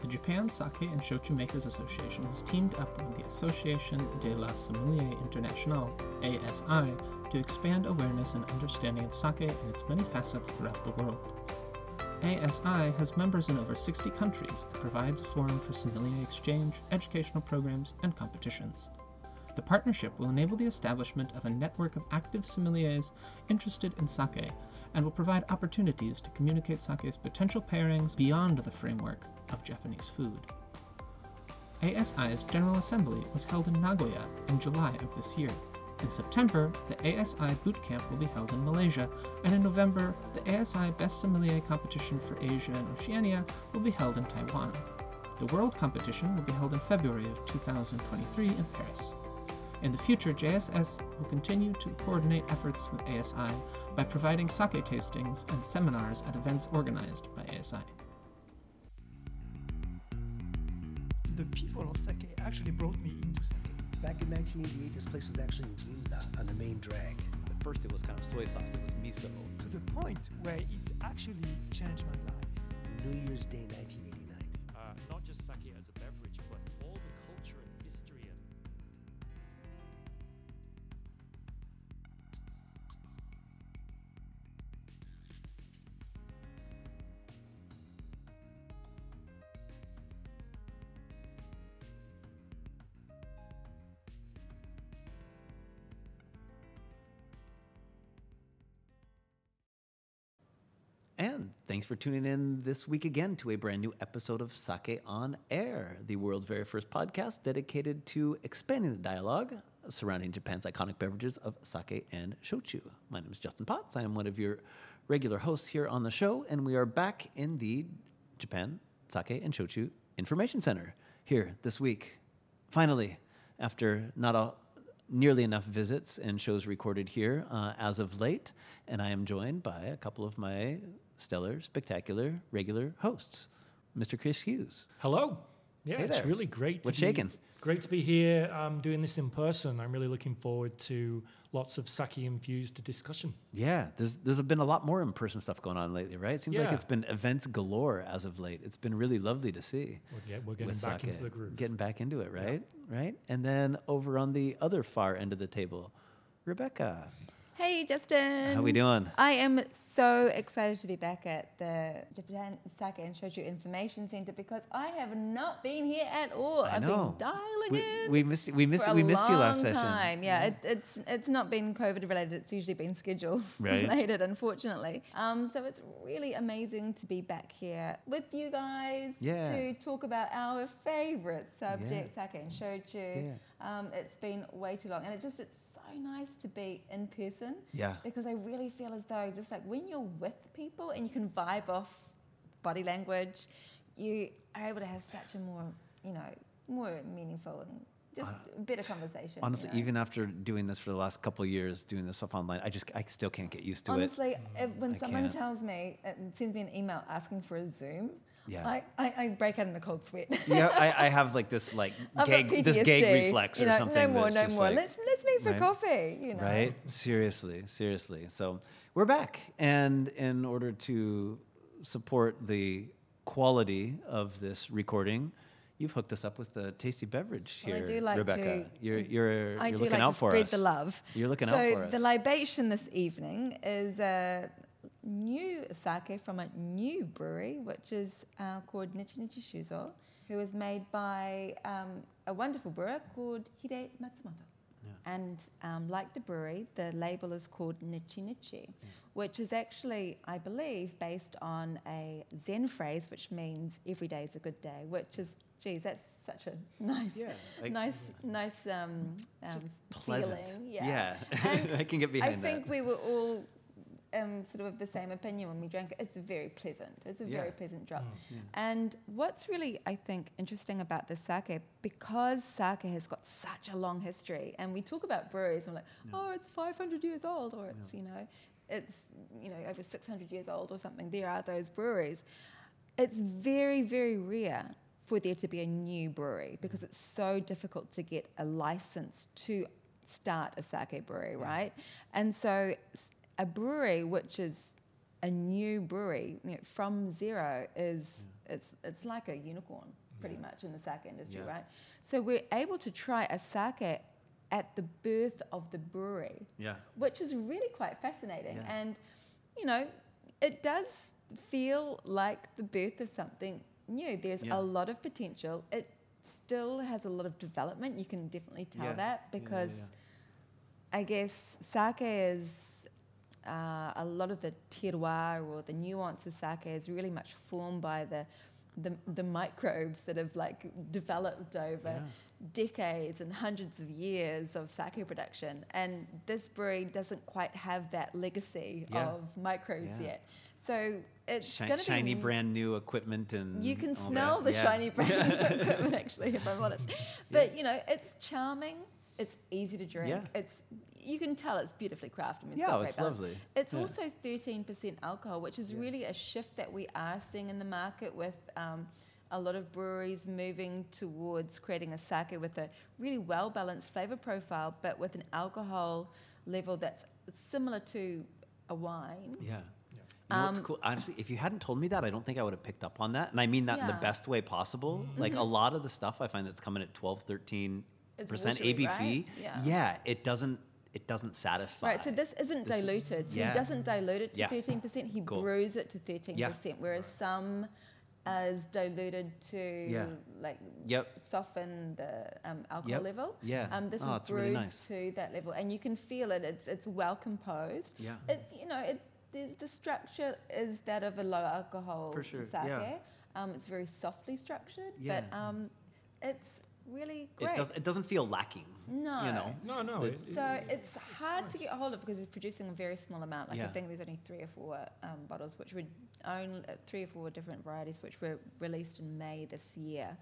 the Japan Sake and Shochu Makers Association has teamed up with the Association de la Sommellerie Internationale, ASI, to expand awareness and understanding of sake and its many facets throughout the world. ASI has members in over 60 countries and provides a forum for sommelier exchange, educational programs, and competitions. The partnership will enable the establishment of a network of active sommeliers interested in sake and will provide opportunities to communicate sake's potential pairings beyond the framework of Japanese food. ASI's General Assembly was held in Nagoya in July of this year. In September, the ASI Boot Camp will be held in Malaysia, and in November, the ASI Best Sommelier Competition for Asia and Oceania will be held in Taiwan. The World Competition will be held in February of 2023 in Paris. In the future, JSS will continue to coordinate efforts with ASI by providing sake tastings and seminars at events organized by ASI. The people of sake actually brought me into sake. Back in 1988, this place was actually in Ginza on the main drag. At first, it was kind of soy sauce, it was miso. To the point where it actually changed my life. New Year's Day 1989. Thanks for tuning in this week again to a brand new episode of Sake on Air, the world's very first podcast dedicated to expanding the dialogue surrounding Japan's iconic beverages of sake and shochu. My name is Justin Potts. I am one of your regular hosts here on the show, and we are back in the Japan Sake and Shochu Information Center here this week. Finally, after not a nearly enough visits and shows recorded here uh, as of late, and I am joined by a couple of my stellar, spectacular, regular hosts. Mr. Chris Hughes. Hello. Yeah, Hey it's really great. What's to be, shaking? Great to be here um, doing this in person. I'm really looking forward to lots of sake infused discussion. Yeah, there's there's been a lot more in person stuff going on lately, right? It seems like it's been events galore as of late. It's been really lovely to see. We're, get, we're getting back into the groove. Getting back into it, right? Right? And then over on the other far end of the table, Rebecca. Hey, Justin. How are we doing? I am so excited to be back at the Japan Sake and Shochu Information Center because I have not been here at all. I have know. been dialing We, in. we missed we missed we missed you last long session. Time. Yeah, It, it's it's not been COVID related. It's usually been schedule Right. related, unfortunately. Um, so it's really amazing to be back here with you guys Yeah. to talk about our favorite subject, sake and shochu. Um, it's been way too long, and it just it's nice to be in person Yeah. because I really feel as though just like when you're with people and you can vibe off body language, you are able to have such a more, you know, more meaningful and just better conversation. you Honestly, know. even after doing this for the last couple of years, doing this stuff online, I just I still can't get used to it. Honestly, when I someone can't. tells me, sends me an email asking for a Zoom, Yeah. I, I, I break out in a cold sweat. yeah, I, I have like this like gag, this gag reflex you or know, something. No more, no more. like- let's let's meet for right? coffee. You know, Right? Seriously, seriously. So we're back, and in order to support the quality of this recording, you've hooked us up with a tasty beverage Well, I here, do like Rebecca. to- you're you're, I you're do looking like out to for spread us. the love. You're looking so out for us. So the libation this evening is a new sake from a new brewery, which is uh, called Nichi Nichi Shuzo, who is made by um, a wonderful brewer called Hide Matsumoto. And um, like the brewery, the label is called Nichi Nichi, which is actually, I believe, based on a Zen phrase, which means every day is a good day, which is, geez, that's such a nice, Yeah, like- nice, nice um, um, pleasant. feeling. Yeah, And I can get behind I think that. we were all um, sort of of the same opinion when we drank it. It's very pleasant. It's a Yeah. very pleasant drop. And what's really, I think, interesting about the sake, because sake has got such a long history, and we talk about breweries and we're like, oh, it's 500 years old, or it's, you know, it's, you know, over 600 years old or something. There are those breweries. It's very, very rare for there to be a new brewery because it's so difficult to get a license to start a sake brewery, right? And so a brewery which is a new brewery you know, from zero is it's it's like a unicorn pretty much in the sake industry, Yeah. right? So we're able to try a sake at the birth of the brewery Yeah. which is really quite fascinating. Yeah. And, you know, it does feel like the birth of something new. There's Yeah. a lot of potential. It still has a lot of development. You can definitely tell Yeah. that Yeah, yeah, because yeah. I guess sake is. Uh, a lot of the terroir or the nuance of sake is really much formed by the, the the microbes that have like developed over Yeah. decades and hundreds of years of sake production, and this brewery doesn't quite have that legacy Yeah. of microbes Yeah. yet. So it's Shi- going to be shiny brand new equipment and You can smell that. the shiny brand new equipment, actually, if I'm honest. But you know, it's charming. It's easy to drink. Yeah. It's you can tell it's beautifully crafted. I mean, Yeah, it's balance. lovely. It's Yeah. also 13% alcohol, which is really a shift that we are seeing in the market with um, a lot of breweries moving towards creating a sake with a really well balanced flavor profile, but with an alcohol level that's similar to a wine. Yeah. You know what's Um, cool? Honestly, if you hadn't told me that, I don't think I would have picked up on that. And I mean that in the best way possible. Like a lot of the stuff I find that's coming at 12, 13 It's percent watery, ABV. right? Yeah. it doesn't it doesn't satisfy. Right, so this isn't This is- diluted. So yeah. he doesn't dilute it to Yeah. 13%, he Cool. brews it to 13%, whereas some is diluted to Yeah. like Yep. soften the um, alcohol Yep. level. Yeah. Um, this Oh, is brewed really nice. to that level, and you can feel it. It's it's well composed. Yeah. It you know it the, the structure is that of a low alcohol sure, sake. yeah. Um, it's very softly structured, Yeah. but um, it's really great. It does it doesn't feel lacking. no, You know. No, no. It- it- so it- it's hard to get hold of because it's producing a very small amount. Like Yeah. I think there's only three or four um, bottles, which were only uh, three or four different varieties, which were released in May this year.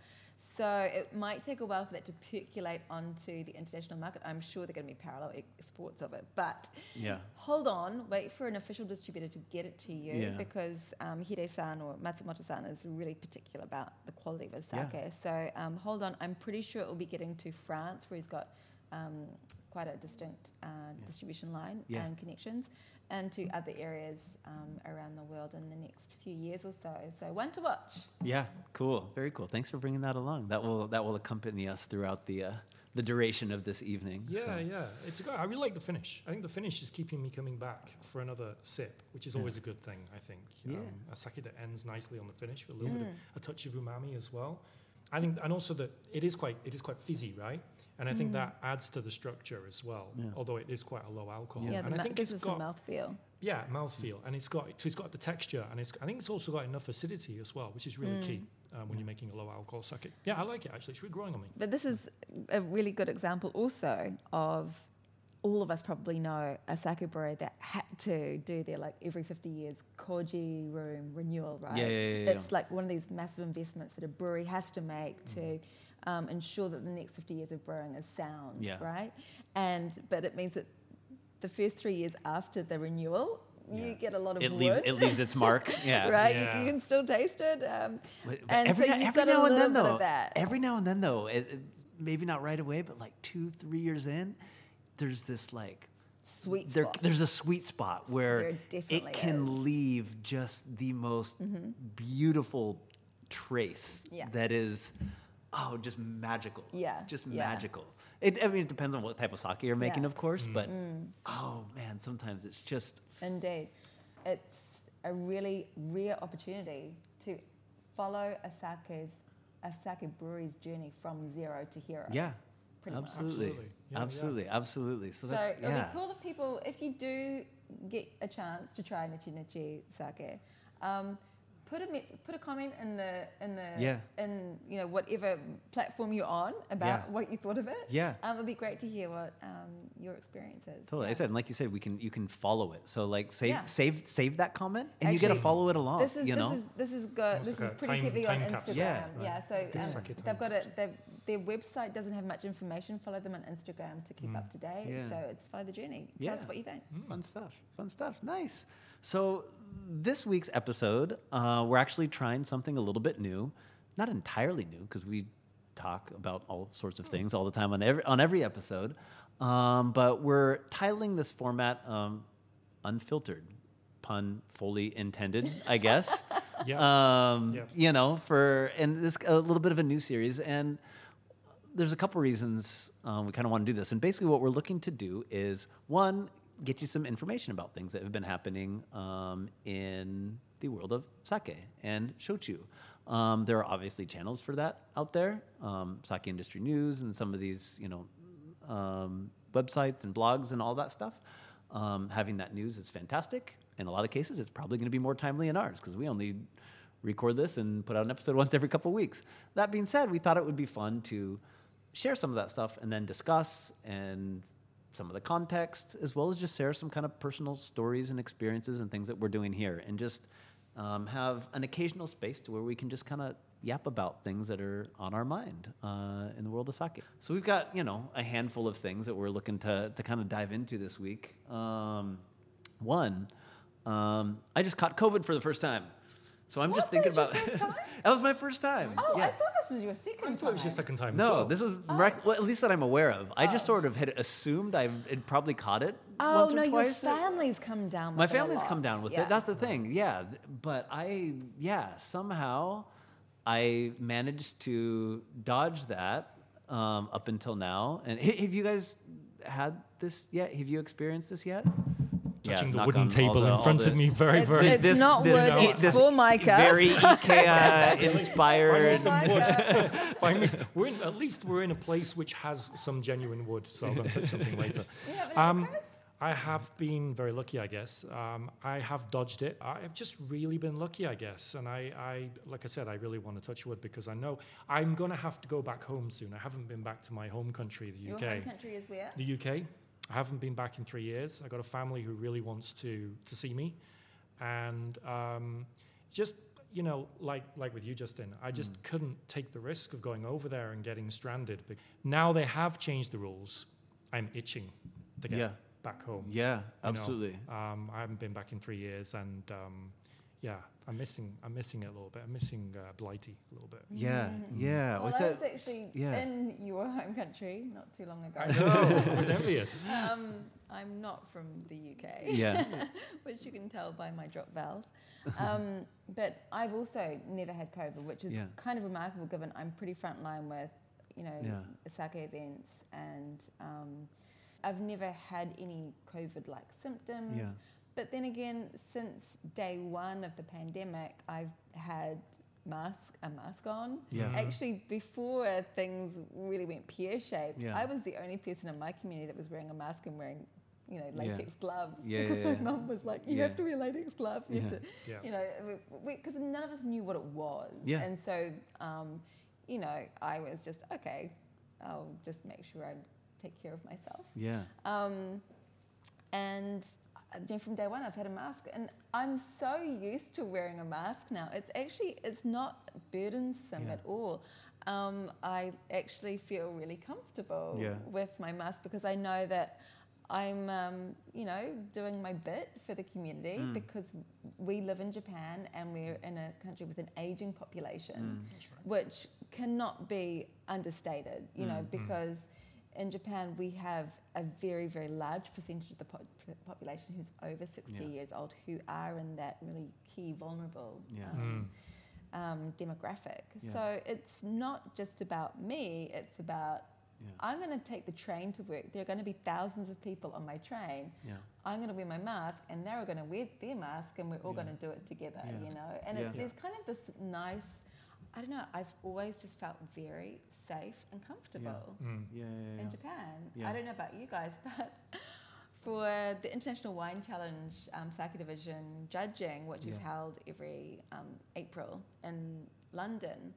So it might take a while for that to percolate onto the international market. I'm sure there are going to be parallel exports of it, but Yeah. hold on, wait for an official distributor to get it to you Yeah. because um, Hide-san or Matsumoto-san is really particular about the quality of his Yeah. sake. So um, hold on, I'm pretty sure it will be getting to France where he's got um, quite a distinct uh, distribution line Yeah. and connections, and to other areas um, around the world in the next few years or so. So one to watch. Yeah, cool. Very cool. Thanks for bringing that along. That will that will accompany us throughout the uh, the duration of this evening. Yeah, so. yeah. It's good. I really like the finish. I think the finish is keeping me coming back for another sip, which is always a good thing. I think. Yeah. Um, a sake that ends nicely on the finish with a little Mm. bit of a touch of umami as well. I think, and also that it is quite it is quite fizzy, right? And I think that adds to the structure as well. Yeah. Although it is quite a low alcohol. Yeah, and I think this it's is got the mouthfeel. yeah mouthfeel, and it's got it's got the texture, and it's I think it's also got enough acidity as well, which is really key Mm. um, when you're making a low alcohol sake. Yeah, I like it actually. It's really growing on me. But this is a really good example also of all of us probably know a sake brewery that had to do their like every 50 years koji room renewal, right? Yeah, yeah, yeah, yeah. It's like one of these massive investments that a brewery has to make to um, ensure that the next 50 years of brewing is sound, Yeah. right? And but it means that the first three years after the renewal, Yeah. you get a lot of It wood. leaves it leaves its mark. Yeah. right? You, Yeah. can- you can still taste it. Um, But- but and every, so now- you've every got a now and then, though, every now and then, though, it, it- maybe not right away, but like two, three years in, there's this like Sweet there, there's a sweet spot where it can is. Mm-hmm. leave just the most beautiful trace Yeah. that is oh just magical Yeah, just yeah. magical it, i mean it depends on what type of sake you're making Yeah. of course but Mm. oh man sometimes it's just Indeed. It's a really rare opportunity to follow a sake's a sake brewery's journey from zero to hero. yeah Pretty much. absolutely Absolutely. Yeah, yeah. absolutely absolutely so So that's it'll be cool if people, if you do get a chance to try Nichi Nichi sake, um, put a put a comment in the in the Yeah. in you know whatever platform you're on about Yeah. what you thought of it. Yeah. um, it'd be great to hear what um, your experience is. Totally. I said, and like you said, we can you can follow it. So like save Yeah. save save that comment, and you get to follow it along. This is you this know. is this is good. This like is pretty time- heavy on Instagram. capsule. Yeah. Yeah, so um, like they've got it. Their website doesn't have much information. Follow them on Instagram to keep up to date. Mm. Yeah. So it's follow the journey. Tell Yeah. us what you think. Fun stuff. Fun stuff. Nice. So this week's episode, uh, we're actually trying something a little bit new, not entirely new because we talk about all sorts of things all the time on every on every episode. Um, but we're titling this format um, "Unfiltered," pun fully intended, I guess. Yeah. Um, Yeah. You know, for and this a little bit of a new series, and there's a couple reasons um, we kind of want to do this. And basically, what we're looking to do is one, get you some information about things that have been happening um, in the world of sake and shochu. Um, there are obviously channels for that out there, um, sake industry news, and some of these, you know, um, websites and blogs and all that stuff. Um, having that news is fantastic. In a lot of cases, it's probably going to be more timely in ours because we only record this and put out an episode once every couple of weeks. That being said, we thought it would be fun to share some of that stuff and then discuss and some of the context, as well as just share some kind of personal stories and experiences and things that we're doing here, and just um, have an occasional space to where we can just kind of yap about things that are on our mind uh, in the world of sake. So we've got you know a handful of things that we're looking to to kind of dive into this week. Um, one, um, I just caught COVID for the first time. So I'm What? just That thinking was your about first time? that was my first time. Oh, yeah. I thought this was your second I thought it was your second time. as No, well. this was mirac- well, at least that I'm aware of. I just Oh. sort of had assumed I had probably caught it Oh once no, or your twice. family's come down. My with it a family's lot. come down with Yeah. it. That's the thing. Yeah, but I yeah somehow I managed to dodge that um, up until now. And have you guys had this yet? Have you experienced this yet? Touching Yeah, the wooden table the- in front the- of me very, It's- very. it's not wood, i- it's Formica. Very IKEA Find inspired. some wood. Formica. Find me some- we're in, at least we're in a place which has some genuine wood, so I'm going to touch something later. You haven't had Um, I have been very lucky, I guess. Um, I have dodged it. I've just really been lucky, I guess. And I, I, like I said, I really want to touch wood because I know I'm going to have to go back home soon. I haven't been back to my home country, the UK. Your UK. home country is where? The UK. I haven't been back in three years. I got a family who really wants to to see me, and um, just you know, like like with you, Justin, I just Mm. couldn't take the risk of going over there and getting stranded. But now they have changed the rules. I'm itching to get Yeah. back home. Yeah, absolutely. Um, I haven't been back in three years, and um, yeah, I'm missing I'm missing it a little bit. I'm missing uh, Blighty a little bit. Yeah, yeah. Well, What's I was actually yeah. in your home country not too long ago. I know. I was envious. Um, I'm not from the UK. Yeah. which you can tell by my drop vowels. Um, but I've also never had COVID, which is Yeah. kind of remarkable given I'm pretty frontline with, you know, Yeah. sake events, and um, I've never had any COVID-like symptoms. Yeah. But then again, since day one of the pandemic, I've had mask a mask on. Yeah. Actually, before things really went pear shaped, Yeah. I was the only person in my community that was wearing a mask and wearing, you know, latex gloves. Yeah, because yeah, my yeah. mum was like, "You Yeah. have to wear latex gloves. You have Yeah. to, Yeah. you know, because none of us knew what it was. Yeah. And so, um, you know, I was just okay. I'll just make sure I take care of myself. Yeah. Um, and uh, then from day one, I've had a mask, and I'm so used to wearing a mask now. It's actually it's not burdensome Yeah. at all. Um, I actually feel really comfortable Yeah. with my mask because I know that I'm, um, you know, doing my bit for the community Mm. because we live in Japan and we're in a country with an aging population Mm. which cannot be understated, you know, Mm, mm. because in Japan we have a very, very large percentage of the po- population who's over 60 Yeah. years old who are in that really key vulnerable Yeah. um, um, demographic. Yeah. So it's not just about me, it's about Yeah. I'm going to take the train to work. There are going to be thousands of people on my train. Yeah. I'm going to wear my mask, and they're going to wear their mask, and we're all Yeah. going to do it together, Yeah. you know? And Yeah. it, there's kind of this nice, I don't know, I've always just felt very safe and comfortable Mm. Yeah. yeah, in yeah. Japan. Yeah. I don't know about you guys, but for the International Wine Challenge um, Sake Division judging, which is held every um, April in London,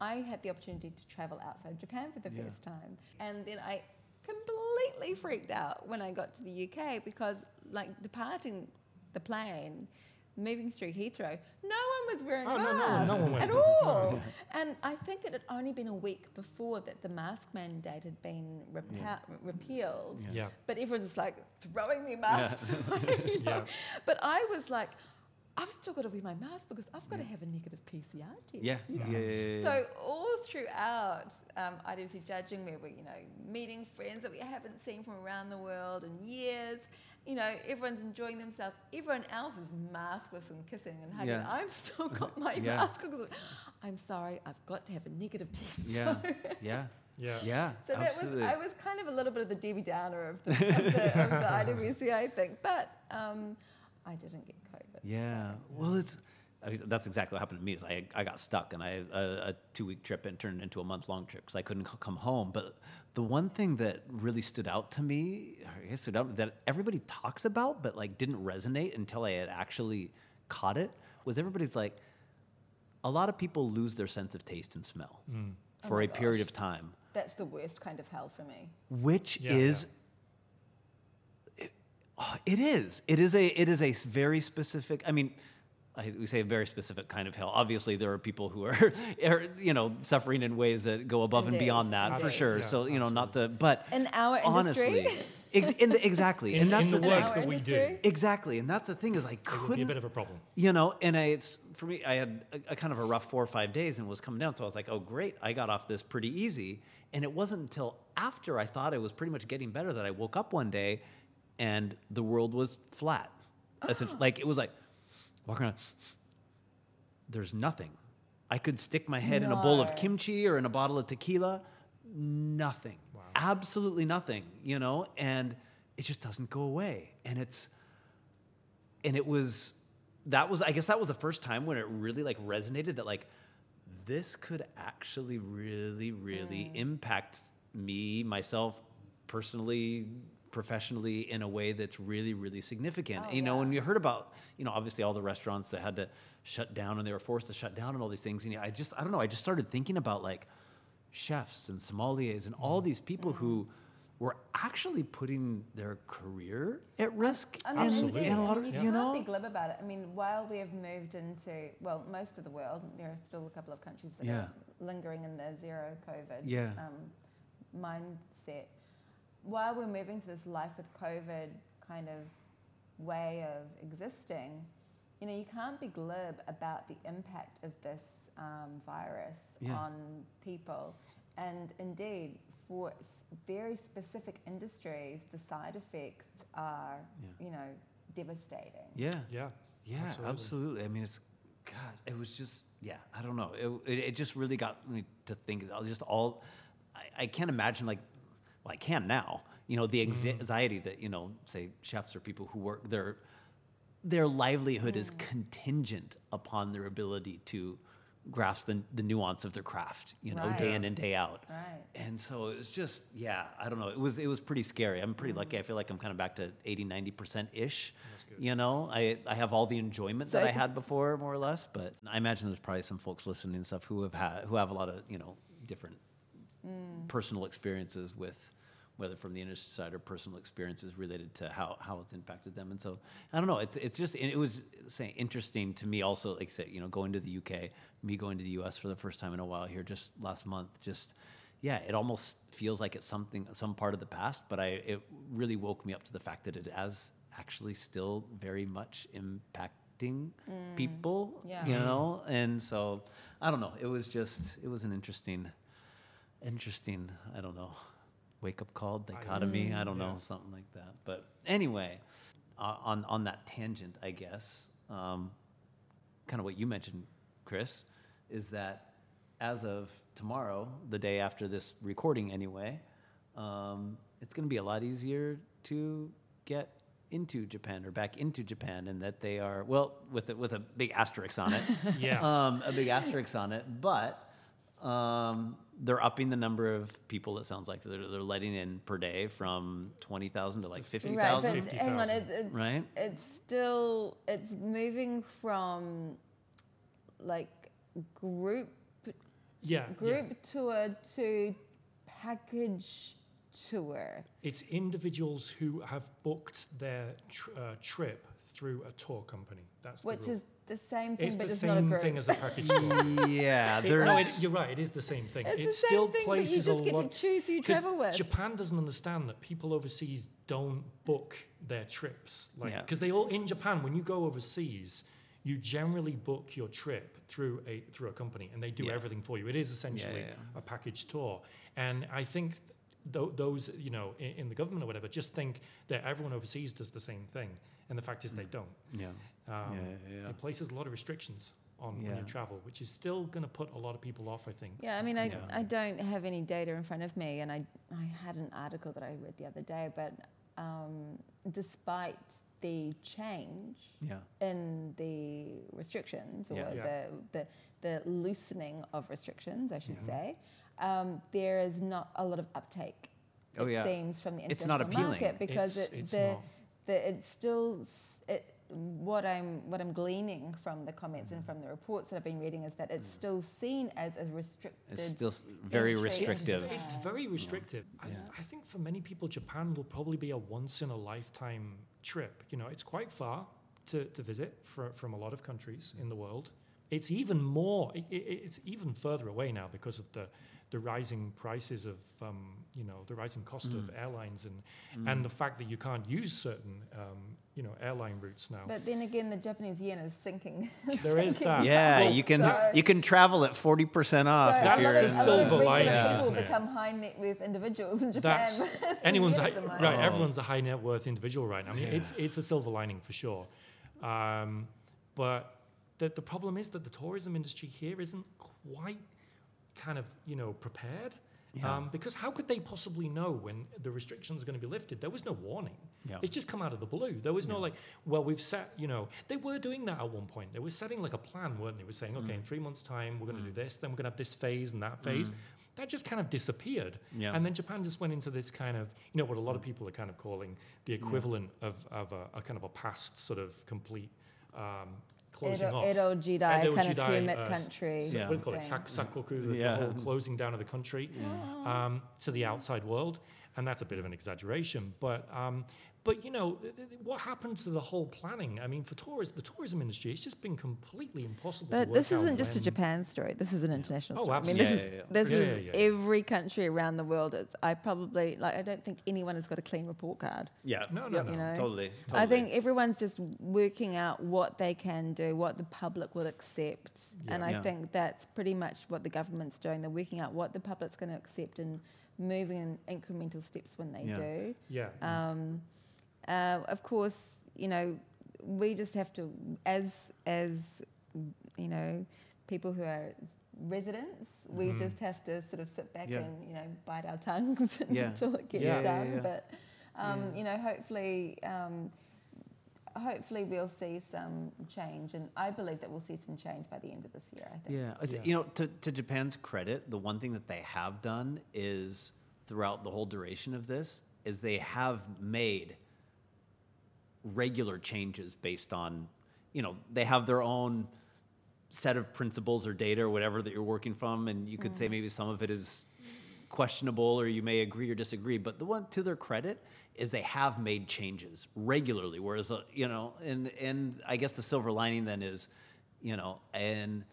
I had the opportunity to travel outside of Japan for the Yeah. first time. And then I completely freaked out when I got to the UK because, like, departing the plane, moving through Heathrow, no one was wearing Oh, a no, no, mask no one was. at all. And I think it had only been a week before that the mask mandate had been repa- Yeah. repealed. Yeah. Yeah. But everyone's just like throwing their masks away. you know? Yeah. But I was like, I've still got to wear my mask because I've got to have a negative PCR test. Yeah. you Yeah. know? Yeah. yeah, yeah, So all throughout um, IWC judging, where we're you know meeting friends that we haven't seen from around the world in years. You know, everyone's enjoying themselves. Everyone else is maskless and kissing and hugging. Yeah. I've still got my Yeah. mask because I'm sorry, I've got to have a negative test. Yeah. So, Yeah. Yeah. Yeah. so that absolutely. was I was kind of a little bit of the Debbie Downer of the, of the, of the IWC, I think. But um, I didn't get COVID. Yeah. Well, it's I mean, that's exactly what happened to me. Is I, I got stuck and I a, a two week trip and turned into a month long trip because I couldn't c- come home. But the one thing that really stood out to me, or I guess stood out that everybody talks about but like didn't resonate until I had actually caught it was everybody's like, a lot of people lose their sense of taste and smell mm. oh for my a period of time, That's the worst kind of hell for me. which Yeah, is it, oh, it is. It is a It is a very specific. I mean, I, we say a very specific kind of hell. Obviously, there are people who are, are you know suffering in ways that go above and Indeed. beyond that for sure. Yeah, so you know, not the but In our honestly, industry? ex- in the, exactly, In, and that's in the the work that we do. Exactly, and that's the thing is I it would be a bit of a problem. you know, and I, it's for me, I had a, a kind of a rough four or five days and was coming down. So I was like, oh, great. I got off this pretty easy. And it wasn't until after I thought I was pretty much getting better that I woke up one day and the world was flat. Essentially, oh. like it was like walking around, there's nothing. I could stick my head in a bowl of kimchi or in a bottle of tequila, nothing. Absolutely nothing, you know, and it just doesn't go away. And it's, and it was that was i guess that was the first time when it really like resonated that like this could actually really really mm. impact me myself personally professionally in a way that's really really significant Oh, you know yeah. when you heard about you know obviously all the restaurants that had to shut down and they were forced to shut down and all these things and i just i don't know i just started thinking about like chefs and sommeliers and all these people who were actually putting their career at risk I mean, Absolutely. and a lot of you you know be glib about it. I mean, while we have moved into, well, most of the world, there are still a couple of countries that Yeah. are lingering in the zero COVID Yeah. um, mindset. While we're moving to this life with COVID kind of way of existing, you know, you can't be glib about the impact of this um, virus Yeah. on people. And indeed, for s- very specific industries, the side effects are, Yeah. you know, devastating. yeah Yeah. Yeah, Absolutely. absolutely. I mean, it's God. It was just yeah. I don't know. It it, it just really got me to think. I'll Just all, I, I can't imagine like, well, I can now. You know, the Mm-hmm. anxiety that you know, say chefs or people who work their their livelihood is contingent upon their ability to grasp the, the nuance of their craft. You know, day in and day out. Right. And so it was just, yeah, I don't know. It was it was pretty scary. I'm pretty lucky. I feel like I'm kind of back to 80, 90% ish. You know, I, I have all the enjoyment that I it's- had before, more or less. But I imagine there's probably some folks listening and stuff who have had who have a lot of you know different personal experiences with whether from the industry side or personal experiences related to how, how it's impacted them. And so I don't know. It's it's just it was saying interesting to me also. Like I said, you know, going to the UK, me going to the US for the first time in a while here just last month. Just yeah, it almost feels like it's something some part of the past, but I it really woke me up to the fact that it has actually still very much impacting mm. people. Yeah. You know, and so I don't know. It was just it was an interesting interesting, I don't know, wake up call, dichotomy, I don't know, something like that. But anyway, uh, on, on that tangent, I guess, um, kind of what you mentioned, Chris, is that as of tomorrow, the day after this recording anyway, um, it's going to be a lot easier to get into Japan or back into Japan, and that they are well with a, with a big asterisk on it Yeah. um, a big asterisk on it, but um, they're upping the number of people. It sounds like they're, they're letting in per day from twenty thousand to like fifty thousand. Right, thousand. but hang on, it, 50,000, it's, right? it's still it's moving from like group Yeah. yeah. group tour to package tour. It's individuals who have booked their tr- uh, trip through a tour company. That's the Which rule. is the same thing, It's but the it's not a same group. thing as a package tour. yeah, It- no, it, you're right. It is the same thing. It's it the same still thing, but you places just a get to choose who you 'cause travel with. Japan doesn't understand that people overseas don't book their trips, like Yeah. because they all in Japan when you go overseas, you generally book your trip through a through a company, and they do Yeah. everything for you. It is essentially yeah, yeah. a package tour, and I think. Th- those you know in, in the government or whatever just think that everyone overseas does the same thing and the fact is they mm. don't Yeah. Um. Yeah, yeah, yeah. it places a lot of restrictions on, on Yeah. your travel which is still going to put a lot of people off i think Yeah, I mean, I, Yeah. I don't have any data in front of me, and I, I had an article that I read the other day, but um, despite the change Yeah. in the restrictions or Yeah. Yeah. The, the, the loosening of restrictions, I should Yeah. say, um, there is not a lot of uptake. Oh, it yeah. seems from the It's not international appealing. market because It's- it, it's the, not. the, it's still s- it, what I'm what I'm gleaning from the comments and from the reports that I've been reading is that it's still seen as a restricted. It's still s- very It's- it's- restrictive. It's, it's very restrictive. I, I think for many people, Japan will probably be a once in a lifetime trip. You know, it's quite far to, to visit fr- from a lot of countries in the world. It's even more, i i it's even further away now because of the, the rising prices of, um, you know, the rising cost of airlines and, and the fact that you can't use certain, um, you know, airline routes now. But then again, the Japanese yen is sinking. there is that. Yeah, Well, you can so- you can travel at forty percent off So if That's you're the in a lot of silver regular lining, People isn't it? become high net worth individuals in Japan. That's anyone's high, right. Oh. Everyone's a high net worth individual right now. I mean, it's it's a silver lining for sure. Um, but the the problem is that the tourism industry here isn't quite kind of you know prepared. Yeah. Um, because how could they possibly know when the restrictions are going to be lifted? There was no warning. Yeah. It's just come out of the blue. There was no like, well, we've set, you know, they were doing that at one point. They were setting like a plan, weren't they? Were saying, okay, Mm. in three months' time, we're going to do this, then we're going to have this phase and that phase. That just kind of disappeared. Yeah. And then Japan just went into this kind of, you know, what a lot of people are kind of calling the equivalent of, of a, a kind of a past sort of complete um, closing Edo, off. Edo Jidai Edo kind Jidai, of hermit uh, country. So Yeah. What do you call it? Sak- sakoku, the, Yeah. whole closing down of the country um, to the outside world. And that's a bit of an exaggeration. But, um, but you know, th- th- what happened to the whole planning? I mean, for tourists, the tourism industry, it's just been completely impossible to But work this isn't just a Japan story. This is an international Oh, story. I mean, absolutely. this Yeah, is yeah, yeah. this Yeah, is yeah, yeah. every country around the world. It's, I probably like. I don't think anyone has got a clean report card. Yeah. No, no, Yep. no. You know, Totally, I think everyone's just working out what they can do, what the public will accept, and I Yeah. think that's pretty much what the government's doing. They're working out what the public's going to accept and moving in incremental steps when they Yeah. do. Yeah. Um, uh, of course, you know, we just have to, as as you know, people who are residents, we Mhm. just have to sort of sit back. Yeah. and you know bite our tongues Yeah. until it gets Yeah, yeah, done. yeah. But um, Yeah. you know, hopefully. Um, Hopefully we'll see some change, and I believe that we'll see some change by the end of this year. I think. Yeah, Yeah. you know, to, to Japan's credit, the one thing that they have done is throughout the whole duration of this is they have made regular changes based on, you know, they have their own set of principles or data or whatever that you're working from, and you could say mm-hmm. maybe some of it is questionable or you may agree or disagree. But the one to their credit is they have made changes regularly. Whereas, uh, you know, and and I guess the silver lining then is, you know, and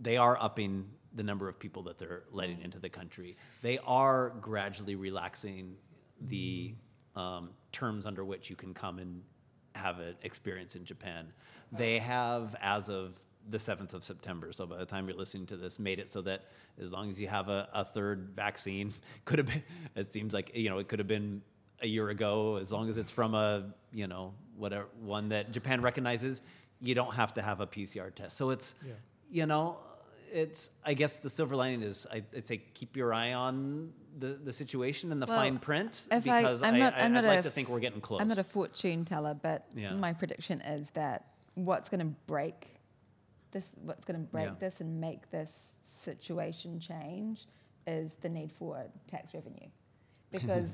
they are upping the number of people that they're letting mm. into the country. They are gradually relaxing the mm-hmm. Um, terms under which you can come and have an experience in Japan. They have, as of the 7th of September, so by the time you're listening to this, made it so that as long as you have a, a third vaccine, could have been, it seems like, you know, it could have been a year ago, as long as it's from a, you know, whatever, one that Japan recognizes, you don't have to have a PCR test. So it's, Yeah. you know, it's I guess the silver lining is I, I'd say keep your eye on the, the situation and the Well, fine print I- because I'm I, not- I, I'm would not like a to think we're getting close. I'm not a fortune teller, but Yeah. my prediction is that what's going to break this, what's going to break Yeah. this and make this situation change is the need for tax revenue, because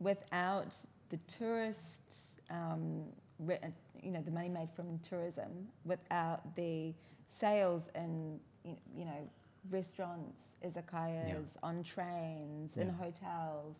without the tourist, um, re- you know, the money made from tourism, without the sales and you know restaurants, izakayas, on trains, in hotels,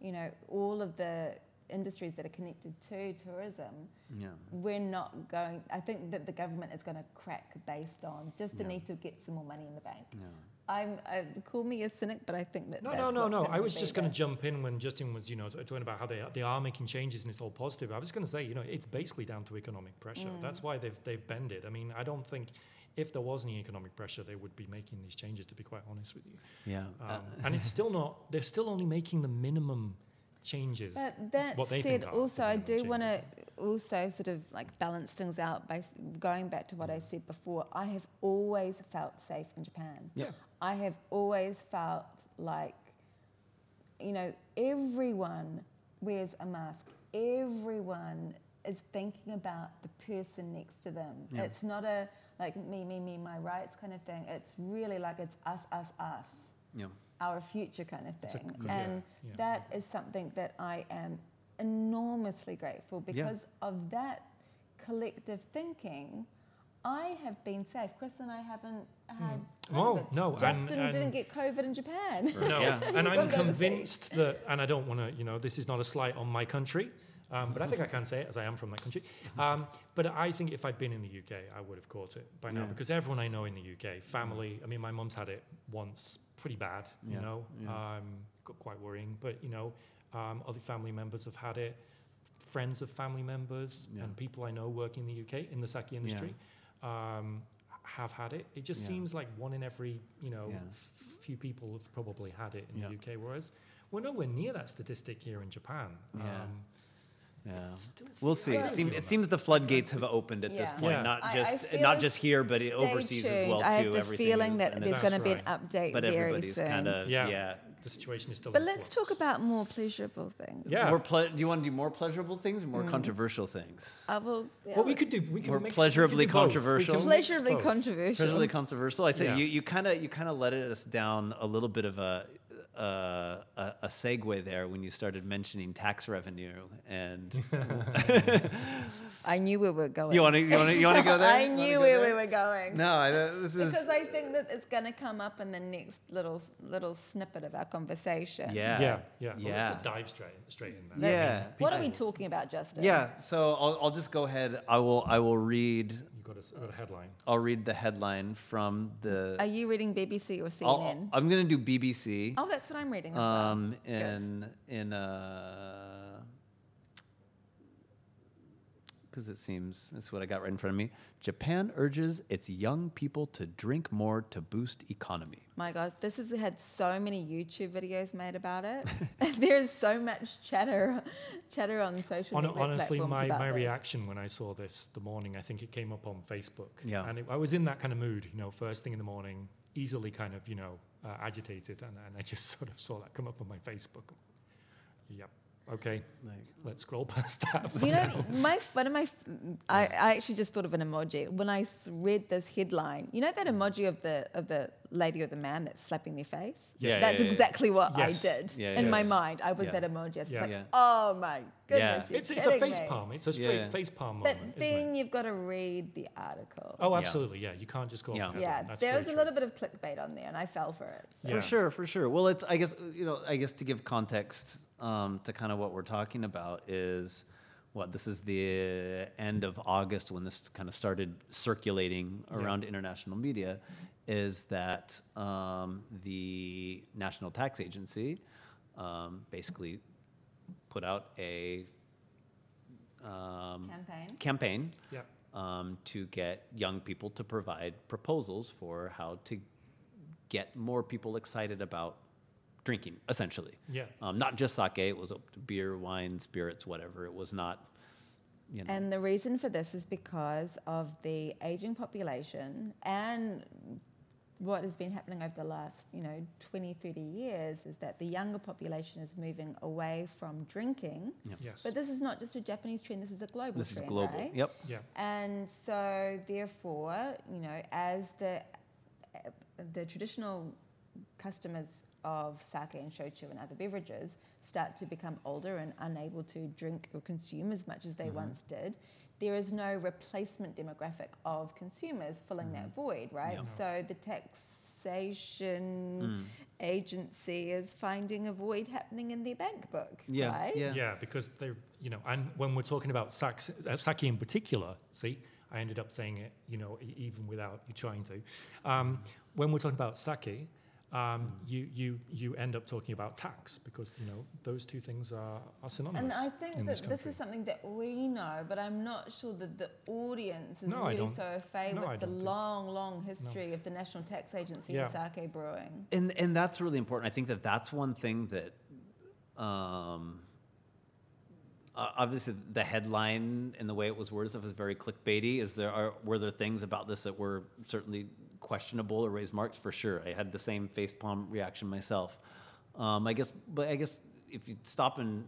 you know, all of the industries that are connected to tourism, yeah. we're not going. I think that the government is going to crack based on just the Yeah. need to get some more money in the bank. Yeah. I'm uh, call me a cynic, but I think that No, that's no, no, no. I was just going to jump in when Justin was, you know, t- talking about how they they are making changes and it's all positive. I was going to say, you know, it's basically down to economic pressure. Mm. That's why they've they've bended. I mean, I don't think if there was any economic pressure, they would be making these changes. To be quite honest with you, Yeah. um, Uh, and it's still not. They're still only making the minimum changes. But that what they said, think also I do want to also sort of like balance things out by going back to what I said before. I have always felt safe in Japan. Yeah. I have always felt like, you know, everyone wears a mask. Everyone is thinking about the person next to them. Yeah. It's not a like me, me, me, my rights kind of thing. It's really like it's us, us, us yeah. our future kind of It's a thing. good- yeah, and yeah. that is something that I am enormously grateful because of that collective thinking. I have been safe. Chris and I haven't had Hmm. Oh, no, and- Justin and- didn't get COVID in Japan. No, Yeah. and I'm convinced that, and I don't want to, you know, this is not a slight on my country, um, but I think I can say it as I am from that country. Um, but I think if I'd been in the UK, I would have caught it by now Yeah. because everyone I know in the UK, family, I mean, my mum's had it once, pretty bad, you Yeah, know, yeah. um, got quite worrying, but, you know, um, other family members have had it, friends of family members, and people I know working in the UK in the sake industry. Um, have had it. It just seems like one in every, you know, f- few people have probably had it in the UK, whereas we're nowhere near that statistic here in Japan. Yeah. Um, Yeah. We'll see. It, feel seem, it seems the floodgates have opened at this Yeah. point. Yeah. Not I- I just feel not just here, but it Stay overseas as well tuned. I too. have the Everything feeling is, that and there's That's going to be an right. update but very everybody's soon. kind of Yeah. yeah. the situation is still. But in let's flux. talk about more pleasurable things. Yeah. More ple- do you want to do more pleasurable things or more Mm. controversial things? I will. yeah, What we could do, we could More make pleasurably we could do both. We controversial? could mix pleasurably both. controversial. Pleasurably controversial. I say Yeah. you you kind of you kind of let us down a little bit of a. Uh, a, a segue there when you started mentioning tax revenue and I knew we were going. you want to you want to you want to go there? I knew where there? we were going. No, I, this is Because I think that it's going to come up in the next little little snippet of our conversation. yeah Yeah, yeah. Well, yeah let's just dive straight straight in there. yeah What are we talking about, Justin? yeah. So I'll, I'll just go ahead. I will I will read You got a, s- got a headline. I'll read the headline from the. Are you reading BBC or CNN? I'll, I'm gonna do BBC. oh, that's what I'm reading as well. um, Good. in in uh, because it seems that's what I got right in front of me. Japan urges its young people to drink more to boost economy. My God, this has had so many YouTube videos made about it. there is so much chatter, chatter on social Hon- media honestly, platforms my, about my this. reaction when I saw this the morning, I think it came up on Facebook. Yeah. And it, I was in that kind of mood, you know, first thing in the morning, easily kind of, you know, uh, agitated. And, and I just sort of saw that come up on my Facebook. Yep. Okay. Let's scroll past that. for You know, now. my one of my, f- I, I actually just thought of an emoji when I read this headline. You know that emoji of the of the lady or the man that's slapping their face. Yeah, that's yeah, yeah. exactly what Yes. I did Yeah, in my mind. I was Yeah. that emoji. It's Yeah. like, Yeah. oh my goodness, Yeah. It's, it's a face me. palm. It's a straight Yeah. face palm But moment, isn't then it? you've got to read the article. Oh, absolutely. Yeah. You can't just go Yeah. yeah. That's there very was a little bit of clickbait on there, and I fell for it. Yeah. For sure, for sure. Well, it's I guess you know I guess to give context um, to kind of what we're talking about is what this is the end of August when this kind of started circulating around international media, is that um, the National Tax Agency um, basically put out a um, Campaign. campaign Yeah. um, to get young people to provide proposals for how to get more people excited about drinking, essentially. Yeah. Um, not just sake, it was beer, wine, spirits, whatever. It was not, you know. And the reason for this is because of the aging population and what has been happening over the last, you know, 20, 30 years is that the younger population is moving away from drinking. Yes. But this is not just a Japanese trend, this is a global this is trend. global. right? Yep. yeah. And so, therefore, you know, as the the traditional customers of sake and shochu and other beverages start to become older and unable to drink or consume as much as they mm-hmm. once did, there is no replacement demographic of consumers filling that void, right? Yeah. So the taxation agency is finding a void happening in their bank book, Yeah, right? yeah. Yeah, because they're, you know, and when we're talking about sake, uh, sake in particular, see, I ended up saying it, you know, e- even without you trying to. Um, when we're talking about sake, um, you you you end up talking about tax because you know those two things are, are synonymous. And I think in that this this, is something that we know, but I'm not sure that the audience is No, really so au fait no, I with the long, long history of the National Tax Agency Yeah. and sake brewing. and and that's really important. I think that that's one thing that, um, uh, obviously the headline and the way it was worded stuff is very clickbaity. Is there are were there things about this that were certainly questionable or raised marks for sure? I had the same facepalm reaction myself. Um, I guess, but I guess if you stop and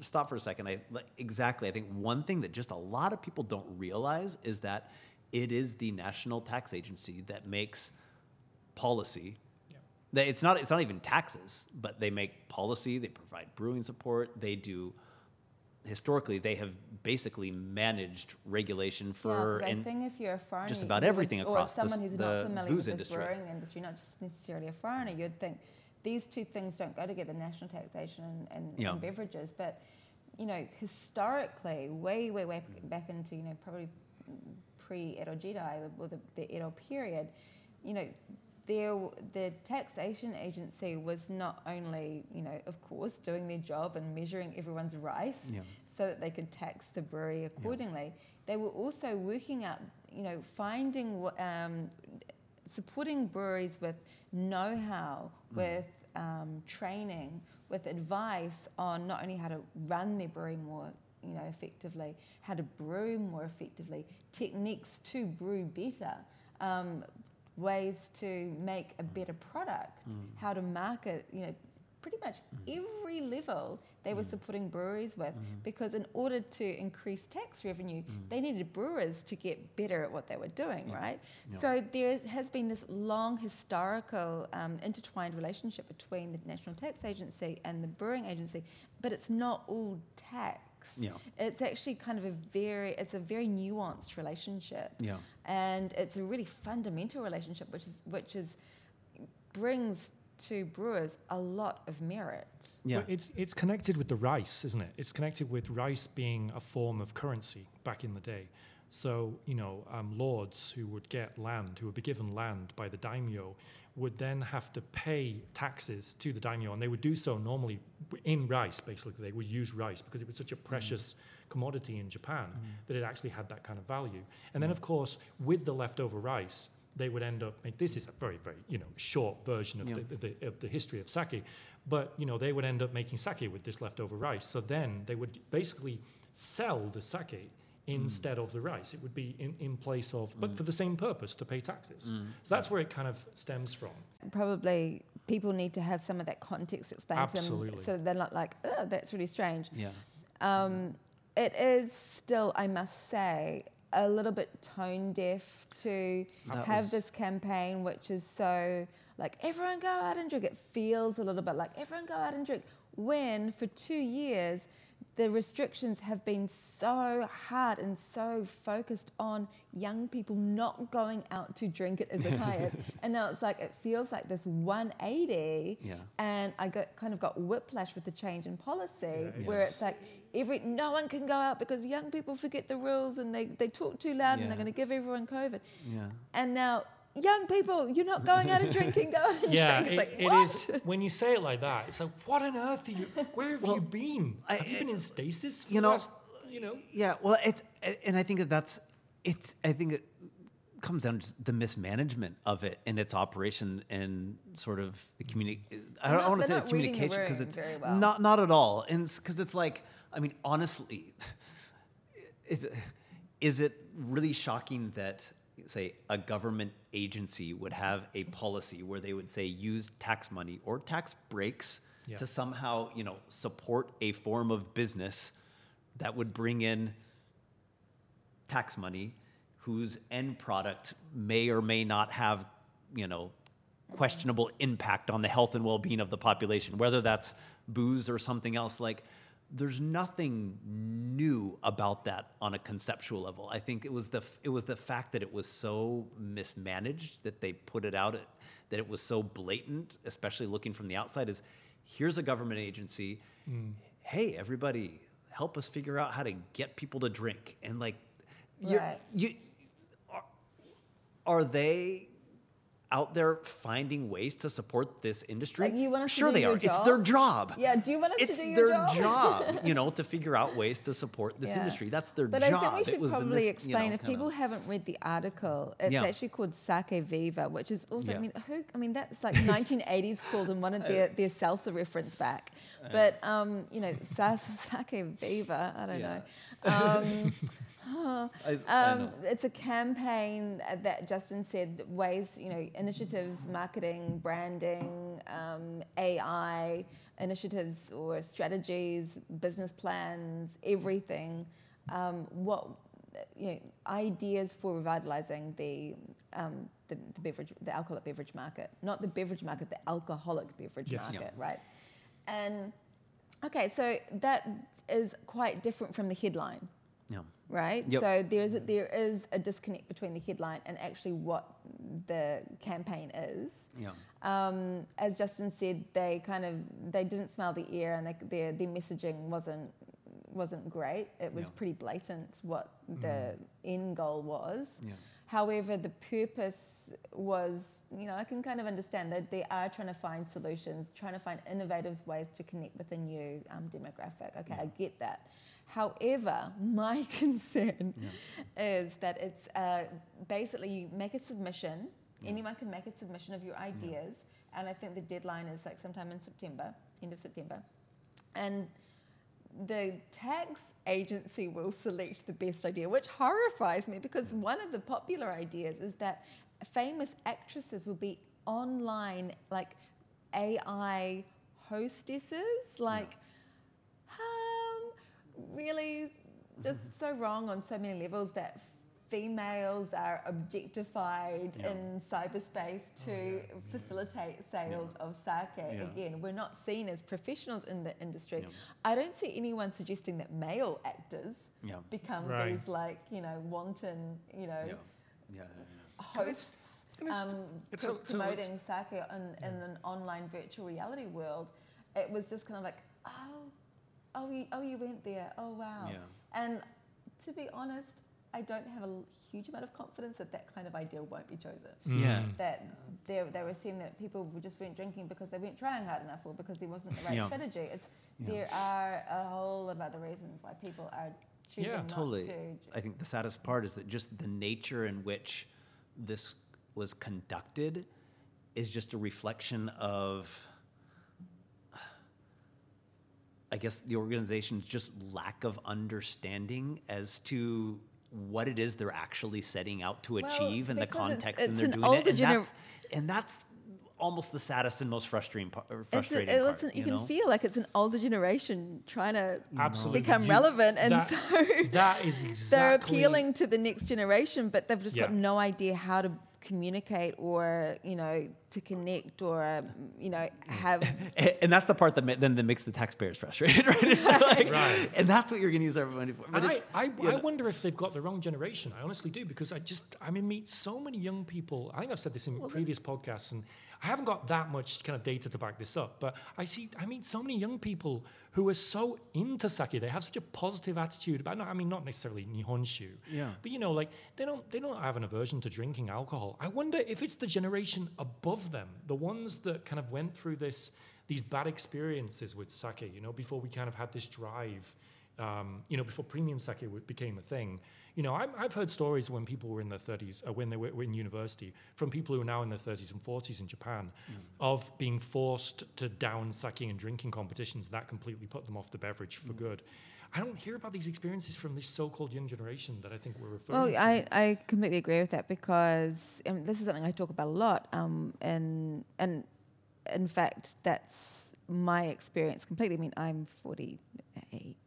stop for a second, I exactly. I think one thing that just a lot of people don't realize is that it is the National Tax Agency that makes policy they, it's not it's not even taxes, but they make policy. They provide brewing support. They do. Historically, they have basically managed regulation for yeah, 'cause I think if you're a foreigner, just about would- everything or across the someone who's not familiar booze with industry. the brewing industry, not just necessarily a foreigner, you'd think these two things don't go together: national taxation and, and, Yeah. and beverages. But you know, historically, way, way, way back into you know probably pre-Edo jidai or the, the Edo period, you know, there the taxation agency was not only you know of course doing their job and measuring everyone's rice Yeah. so that they could tax the brewery accordingly. They were also working out, you know, finding, um, supporting breweries with know-how, with um, training, with advice on not only how to run their brewery more, you know, effectively, how to brew more effectively, techniques to brew better. Um, ways to make a mm. better product, mm. how to market, you know, pretty much mm. every level they were supporting breweries with because in order to increase tax revenue, they needed brewers to get better at what they were doing, right? Yeah. So there has been this long historical um, intertwined relationship between the National Tax Agency and the Brewing Agency, but it's not all tax. Yeah. It's actually kind of a very, it's a very nuanced relationship Yeah. and it's a really fundamental relationship which is which is brings to brewers a lot of merit Yeah. But it's it's connected with the rice, isn't it? It's connected with rice being a form of currency back in the day. So you know, um, lords who would get land, who would be given land by the daimyo, would then have to pay taxes to the daimyo, and they would do so normally in rice. Basically, they would use rice because it was such a precious commodity in Japan mm. that it actually had that kind of value. And then, of course, with the leftover rice, they would end up make this is a very very you know short version of Yeah. the, the, of the history of sake but you know they would end up making sake with this leftover rice so then they would basically sell the sake Mm. instead of the rice. It would be in, in place of but mm. for the same purpose to pay taxes. Mm. So that's where it kind of stems from. Probably people need to have some of that context explained to them so they're not like oh that's really strange. Yeah. um, it is still i must say a little bit tone deaf to That have this campaign which is so like everyone go out and drink. It feels a little bit like everyone go out and drink. When for two years the restrictions have been so hard and so focused on young people not going out to drink it as a diet and now it's like it feels like this 180 Yeah. and I got kind of got whiplash with the change in policy Yeah, where it's- it's like every no one can go out because young people forget the rules and they, they talk too loud and they're going to give everyone COVID. Yeah. And now, young people, you're not going out and drinking, go out and yeah drink. it, It's like, it what? is when you say it like that it's like what on earth are you where have you been I- have you been in stasis for you the know- last, you know Yeah, well, it's and I think that that's it's. I think it comes down to just the mismanagement of it and its operation and sort of the communi- I don't, want to say the not reading the communication because it's very well. not not at all, and because it's like I mean honestly, is, is it really shocking that say a government agency would have a policy where they would say use tax money or tax breaks Yeah. to somehow you know support a form of business that would bring in tax money whose end product may or may not have you know questionable impact on the health and well-being of the population whether that's booze or something else like there's nothing new about that on a conceptual level. I think it was the it was the fact that it was so mismanaged that they put it out that it was so blatant especially looking from the outside is here's a government agency. Hmm. Hey everybody help us figure out how to get people to drink. And like you're, Right. you are, are they out there finding ways to support this industry. Like, you want us to sure do they your are. It's their job? job. Yeah, do you want us to it's do your job? It's their job? you know, to figure out ways to support this Yeah. industry. That's their But job. I think we should probably mis- you explain know, if people haven't read the article. It's Yeah. actually called Sake Viva, which is also. Yeah. I mean, who? I mean, that's like 1980s called and wanted their their salsa reference back. But um, you know, sa- Sake Viva. I don't know. Um, oh, I- I um, know. it's a campaign that Justin said ways, you know, initiatives, marketing, branding, um, AI initiatives or strategies, business plans, everything. Um, what you know, ideas for revitalizing the, um, the the beverage, the alcoholic beverage market, not the beverage market, the alcoholic beverage Yes. Yeah. market, right? And okay, so that is quite different from the headline Yeah. Right? Yep. So there's a, there is a disconnect between the headline and actually what the campaign is. Yeah. Um, as Justin said, they kind of they didn't smell the air, and they, their their messaging wasn't wasn't great. It was Yeah. pretty blatant what the end goal was. Yeah. However, the purpose was, you know, I can kind of understand that they are trying to find solutions, trying to find innovative ways to connect with a new um, demographic. Okay, I get that. However, my concern is that it's uh, basically you make a submission, anyone can make a submission of your ideas, and I think the deadline is like sometime in September, end of September. And the tax agency will select the best idea, which horrifies me because one of the popular ideas is that famous actresses will be online, like AI hostesses, like, um, really just so wrong on so many levels that females are objectified Yeah. in cyberspace to facilitate sales of sake. Yeah. Again, we're not seen as professionals in the industry. Yeah. I don't see anyone suggesting that male actors Yeah. become Right. these like you know wanton you know Yeah. Yeah. hosts Can I s- um, it's pro- a- it's a- promoting sake in, in an online virtual reality world. It was just kind of like oh oh you, oh you went there oh wow Yeah. and to be honest. I don't have a l- huge amount of confidence that that kind of idea won't be chosen. Mm. Yeah. That they, they were seeing that people were just weren't drinking because they weren't trying hard enough or because there wasn't the right Yeah. strategy. It's Yeah. there are a whole lot of other reasons why people are choosing Yeah, not totally. to. I think the saddest part is that just the nature in which this was conducted is just a reflection of, I guess, the organization's just lack of understanding as to what it is they're actually setting out to Well, achieve and the because it's- context and they're an doing it. And gener- that's, and that's almost the saddest and most frustrating part. It's a- Frustrating it- part, it's an- you, you can know? feel like it's an older generation trying to Absolutely. become You- relevant, and that, so that is they're appealing to the next generation, but they've just got no idea how to communicate or you know to connect or um, you know have And, and that's the part that ma- then that makes the taxpayers frustrated, right? It's like, Right. And that's what you're going to use our money for. But I, it's, I, you I know, wonder if they've got the wrong generation. I honestly do because I just I mean meet so many young people. I think I've said this in previous podcasts, and I haven't got that much kind of data to back this up. But I see I meet so many young people who are so into sake. They have such a positive attitude about. I mean, not necessarily nihonshu. Yeah. But you know, like they don't they don't have an aversion to drinking alcohol. I wonder if it's the generation above them, the ones that kind of went through this these bad experiences with sake. You know, before we kind of had this drive. Um, you know, before premium sake became a thing, you know, I'm, I've heard stories when people were in their 30s, uh, when they were, were in university, from people who are now in their 30s and 40s in Japan, of being forced to down sucking and drinking competitions. That completely put them off the beverage for good. I don't hear about these experiences from this so-called young generation that I think we're referring Well, to. I, I completely agree with that because um, this is something I talk about a lot. Um, and and in fact, that's my experience completely. I mean, I'm 48,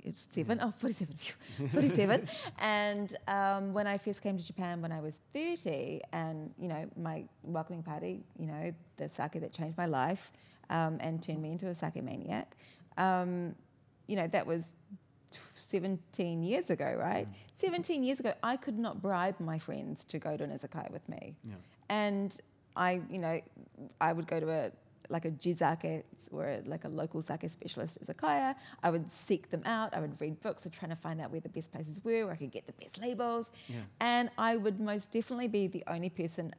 it's seven, oh, 47, 47. and um, when I first came to Japan when I was 30, and, you know, my welcoming party, you know, the sake that changed my life um, and turned me into a sake maniac, um, you know, that was 17 years ago, right? 17 years ago, I could not bribe my friends to go to an izakaya with me. Yeah. And I, you know, I would go to a like a jizake or like a local sake specialist izakaya. I would seek them out. I would read books of trying to find out where the best places were, where I could get the best labels. Yeah. And I would most definitely be the only person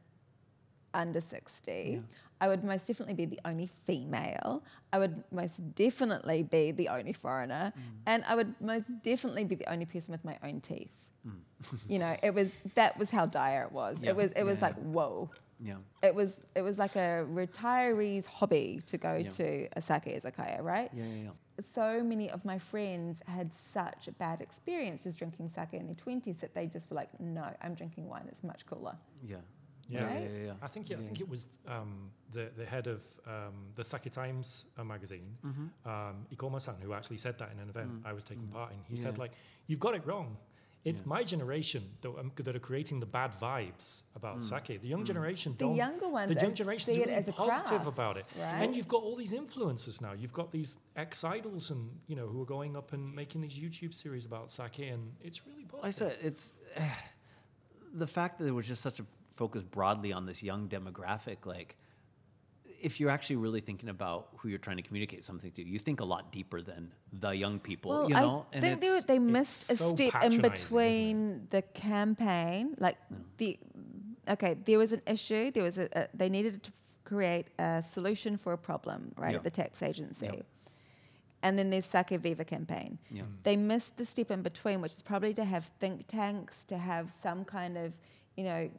under 60. I would most definitely be the only female. I would most definitely be the only foreigner. Mm. And I would most definitely be the only person with my own teeth. Mm. you know, it was that was how dire it was. Yeah. It was it was like, whoa. Yeah. It was it was like a retiree's hobby to go Yeah. to a sake izakaya, right? Yeah, yeah, yeah. so many of my friends had such bad experiences drinking sake in their 20s that they just were like, no, I'm drinking wine. It's much cooler. Yeah. Yeah. Right? yeah, yeah. I think I think it was um, the the head of um, the Sake Times uh, magazine, Mm-hmm. um, Ikoma-san, who actually said that in an event I was taking part in. He said Mm. Like, "You've got it wrong. It's my generation that, um, that are creating the bad vibes about Mm. sake. The young generation The don't. younger ones the young generation see is it really as positive craft, about it. right? And you've got all these influencers now. You've got these ex idols and you know who are going up and making these YouTube series about sake, and it's really positive. I said it's the fact that there was just such a focus broadly on this young demographic. Like, if you're actually really thinking about who you're trying to communicate something to, you think a lot deeper than the young people. Well, you know, I think they, they missed a so step in patronising, isn't it? between the campaign. Like the, okay, there was an issue. There was a, a they needed to f- create a solution for a problem, right, Yeah. at the tax agency. Yeah. And then there's Sake Viva campaign. Yeah. Mm. They missed the step in between, which is probably to have think tanks, to have some kind of, you know,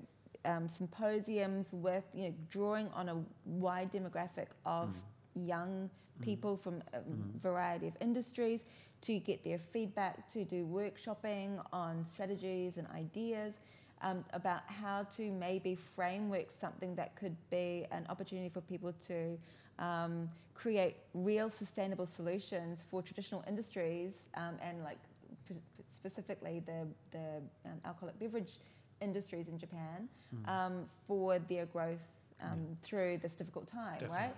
um, symposiums with, you know, drawing on a wide demographic of young people from a variety of industries to get their feedback, to do workshopping on strategies and ideas um, about how to maybe framework something that could be an opportunity for people to um, create real sustainable solutions for traditional industries um, and like pr- specifically the, the um, alcoholic beverage industries in Japan um, for their growth um, through this difficult time, right?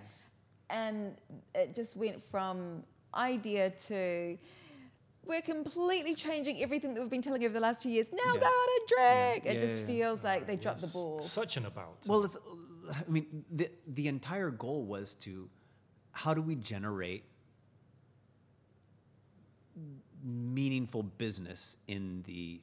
And it just went from idea to we're completely changing everything that we've been telling you over the last two years. Now Yeah. go out and drink. Yeah, It just yeah, yeah. feels like they dropped the ball. Such an about. Well, it's. I mean, the the entire goal was to, how do we generate meaningful business in the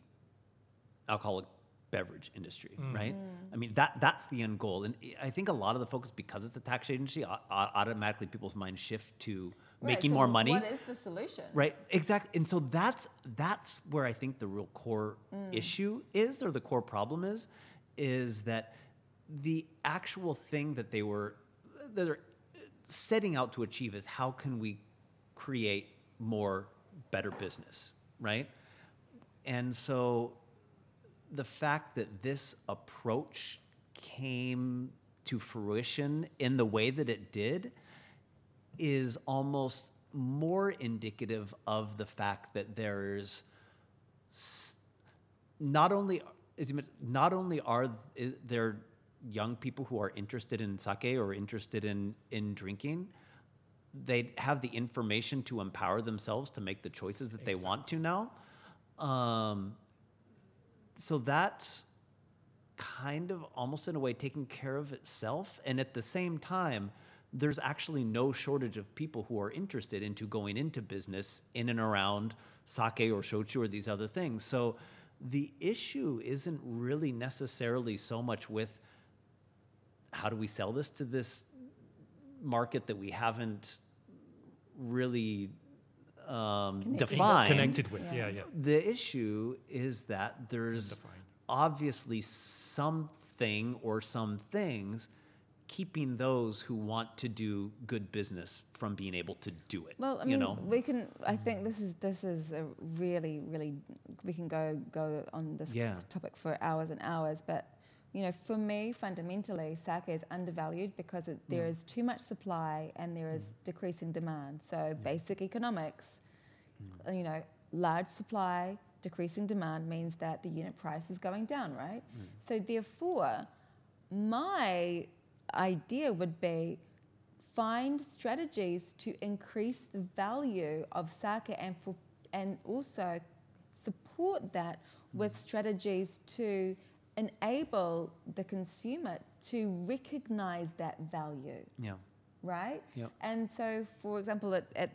alcoholic beverage industry, mm. right? I mean, that that's the end goal, and I think a lot of the focus because it's a tax agency, au- au- automatically people's minds shift to Right, making so more money. What is the solution? Right, exactly. And so that's that's where I think the real core mm. issue is, or the core problem is, is that the actual thing that they were that they're setting out to achieve is how can we create more better business, right? And so the fact that this approach came to fruition in the way that it did is almost more indicative of the fact that there's not only as you mentioned, not only are is there young people who are interested in sake or interested in in drinking they have the information to empower themselves to make the choices that they want to now. Um, so that's kind of almost in a way taking care of itself. And at the same time there's actually no shortage of people who are interested into going into business in and around sake or shochu or these other things. So the issue isn't really necessarily so much with how do we sell this to this market that we haven't really um, Connected. defined connected with. Yeah. Yeah, yeah. the issue is that there's Undefined. obviously something or some things keeping those who want to do good business from being able to do it. Well, I you mean, know, we can. I think this is this is a really, really. We can go go on this Yeah. topic for hours and hours, but you know, for me, fundamentally, sake is undervalued because it, there is too much supply and there is decreasing demand. So, basic economics, uh, you know, large supply, decreasing demand means that the unit price is going down, right? So, therefore, my idea would be find strategies to increase the value of sake and for, and also support that with strategies to enable the consumer to recognize that value yeah, right? Yep. And so, for example, at, at,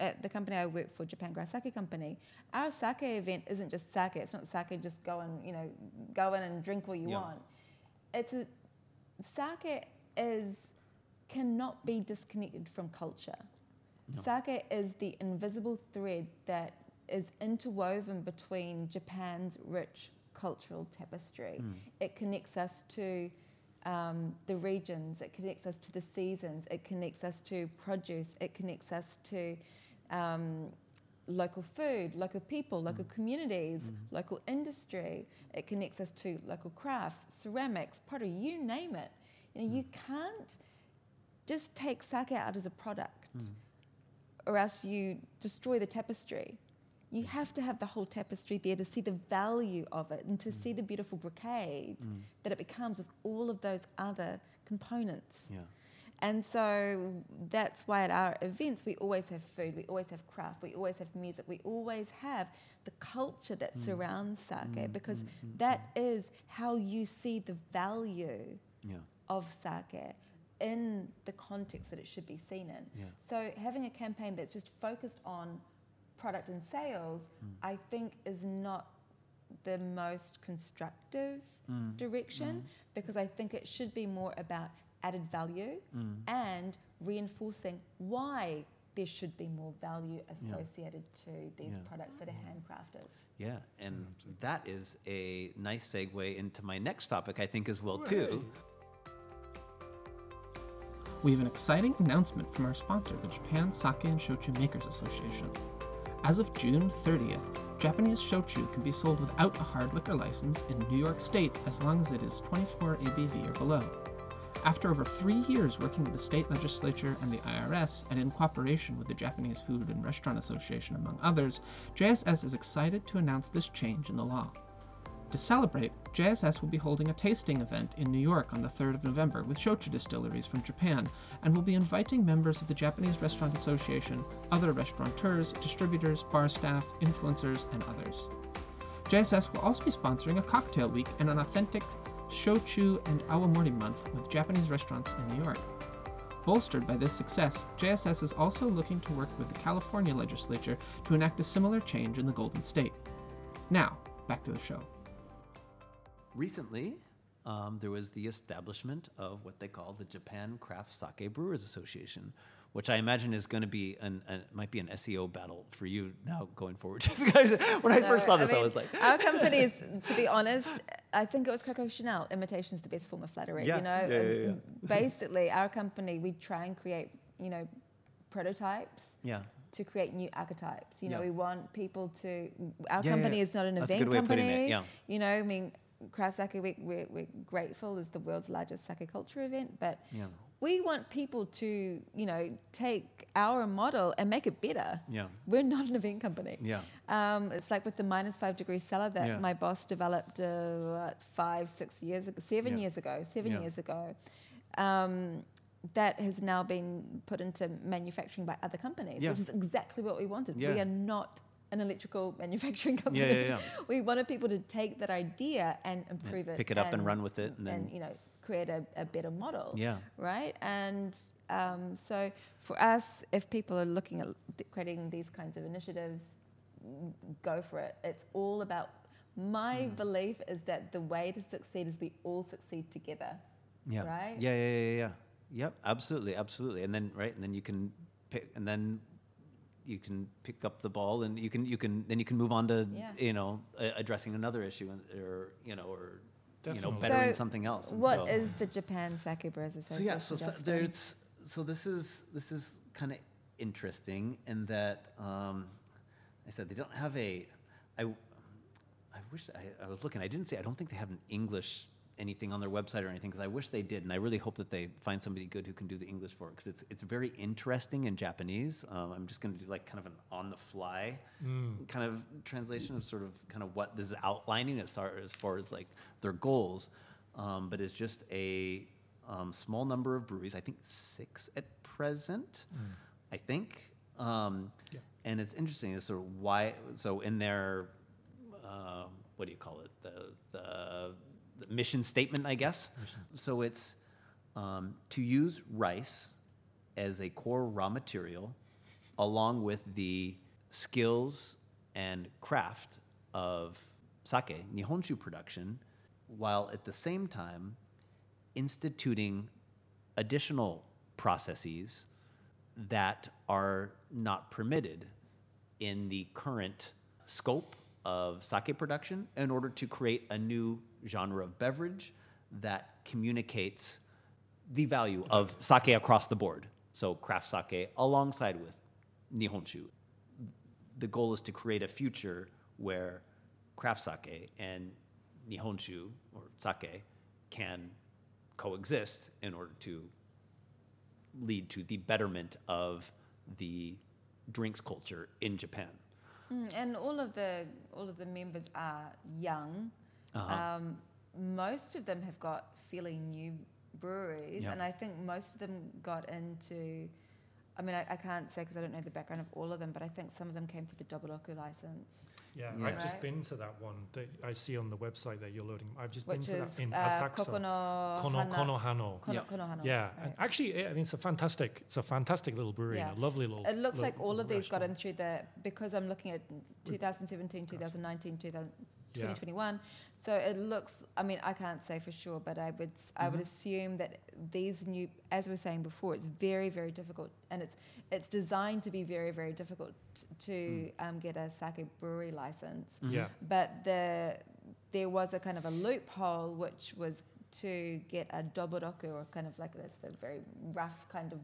at the company I work for, Japan Craft Sake Company, our sake event isn't just sake. It's not sake just go and you know go in and drink all you Yeah. want. It's a sake is cannot be disconnected from culture. Sake is the invisible thread that is interwoven between Japan's rich cultural tapestry. It connects us to um, the regions, it connects us to the seasons, it connects us to produce, it connects us to um, local food, local people, local mm. communities, mm-hmm. local industry. It connects us to local crafts, ceramics, pottery, you name it. You know, you mm. can't just take sake out as a product mm. or else you destroy the tapestry. You have to have the whole tapestry there to see the value of it and to see the beautiful brocade that it becomes with all of those other components. Yeah. And so that's why at our events we always have food, we always have craft, we always have music, we always have the culture that mm. surrounds sake mm, because mm, that is how you see the value Yeah. of sake in the context that it should be seen in. Yeah. So having a campaign that's just focused on product and sales, I think is not the most constructive direction because I think it should be more about added value mm. and reinforcing why there should be more value associated to these Yeah. products that are mm. handcrafted. Yeah, and mm-hmm. that is a nice segue into my next topic, I think, as well too. We have an exciting announcement from our sponsor, the Japan Sake and Shochu Makers Association. As of June 30th, Japanese shochu can be sold without a hard liquor license in New York State as long as it is 24 ABV or below. After over three years working with the state legislature and the IRS, and in cooperation with the Japanese Food and Restaurant Association, among others, JSS is excited to announce this change in the law. To celebrate, JSS will be holding a tasting event in New York on the 3rd of November with shochu distilleries from Japan and will be inviting members of the Japanese Restaurant Association, other restaurateurs, distributors, bar staff, influencers, and others. JSS will also be sponsoring a cocktail week and an authentic shochu and awamori month with Japanese restaurants in New York. Bolstered by this success, JSS is also looking to work with the California legislature to enact a similar change in the Golden State. Now, back to the show. Recently, um, there was the establishment of what they call the Japan Craft Sake Brewers Association, which I imagine is going to be an, an might be an SEO battle for you now going forward. When I first saw this, I, mean, was like, our company is, to be honest, I think it was Coco Chanel. Imitation is the best form of flattery. Yeah, You know, yeah, yeah, Um, basically, our company we try and create, you know, prototypes yeah, to create new archetypes. You know, we want people to. Our Yeah, company yeah. is not an That's a event good way of company. putting it, yeah. You know, I mean, Craft Sake Week, we're, we're grateful is the world's largest sake culture event, but yeah, we want people to, you know, take our model and make it better. yeah, We're not an event company. yeah, Um, it's like with the minus five degree cellar that Yeah. my boss developed uh, five, six years ago, seven Yeah. years ago, seven Yeah. years ago. Um, that has now been put into manufacturing by other companies, Yeah. which is exactly what we wanted. Yeah. We are not an electrical manufacturing company. yeah, yeah. we wanted people to take that idea and improve it, pick it up and run with it, and then- you know create a, a better model yeah, right? And um, so for us, if people are looking at creating these kinds of initiatives, go for it. It's all about. My Mm. belief is that the way to succeed is we all succeed together. yeah, Right? yeah, yeah, yeah, yeah, yep, absolutely, absolutely, and then right, and then you can pick, and then you can pick up the ball, and you can you can then you can move on to Yeah. you know a- addressing another issue, or you know, or you know, Definitely. bettering So something else. and What so- is the Japan Sake Brewers So Association? yeah, so, so there's so this is this is kind of interesting in that um, I said they don't have a I I wish I, I was looking I didn't say I don't think they have an English anything on their website or anything because I wish they did and I really hope that they find somebody good who can do the English for it because it's it's very interesting in Japanese. Um, I'm just going to do like kind of an on the fly kind of translation of sort of kind of what this is outlining as far as, far as like their goals, um, but it's just a um, small number of breweries. I think six at present. I think. Um, Yeah. And it's interesting as sort of why. So in their uh, what do you call it? The, the mission statement, I guess. So it's um, to use rice as a core raw material, along with the skills and craft of sake, Nihonshu production, while at the same time instituting additional processes that are not permitted in the current scope of sake production in order to create a new genre of beverage that communicates the value of sake across the board. So craft sake alongside with nihonshu. The goal is to create a future where craft sake and nihonshu or sake can coexist in order to lead to the betterment of the drinks culture in Japan. Mm, and all of the all of the members are young. Uh-huh. Um, most of them have got fairly new breweries, Yeah. and I think most of them got into. I mean, I, I can't say because I don't know the background of all of them, but I think some of them came through the Doburoku license, Yeah, Yeah. I've just been to that one that I see on the website that you're loading. I've just been to is that in uh, Asakusa. Kokono Kono, Hana- Konohana. Kono, Yeah. Konohana, Yeah, right. actually, I mean, it's a fantastic, it's a fantastic little brewery, Yeah. and a lovely little. It looks little like all of these got in through the because I'm looking at 2017, 2019, 2000, Yeah. 2021. So it looks. I mean, I can't say for sure, but I would s- I Mm-hmm. would assume that these new, as we were saying before, it's very very difficult, and it's it's designed to be very very difficult t- to Mm. um, get a sake brewery license. Yeah, But the there was a kind of a loophole which was to get a doburoku or kind of like that's the very rough kind of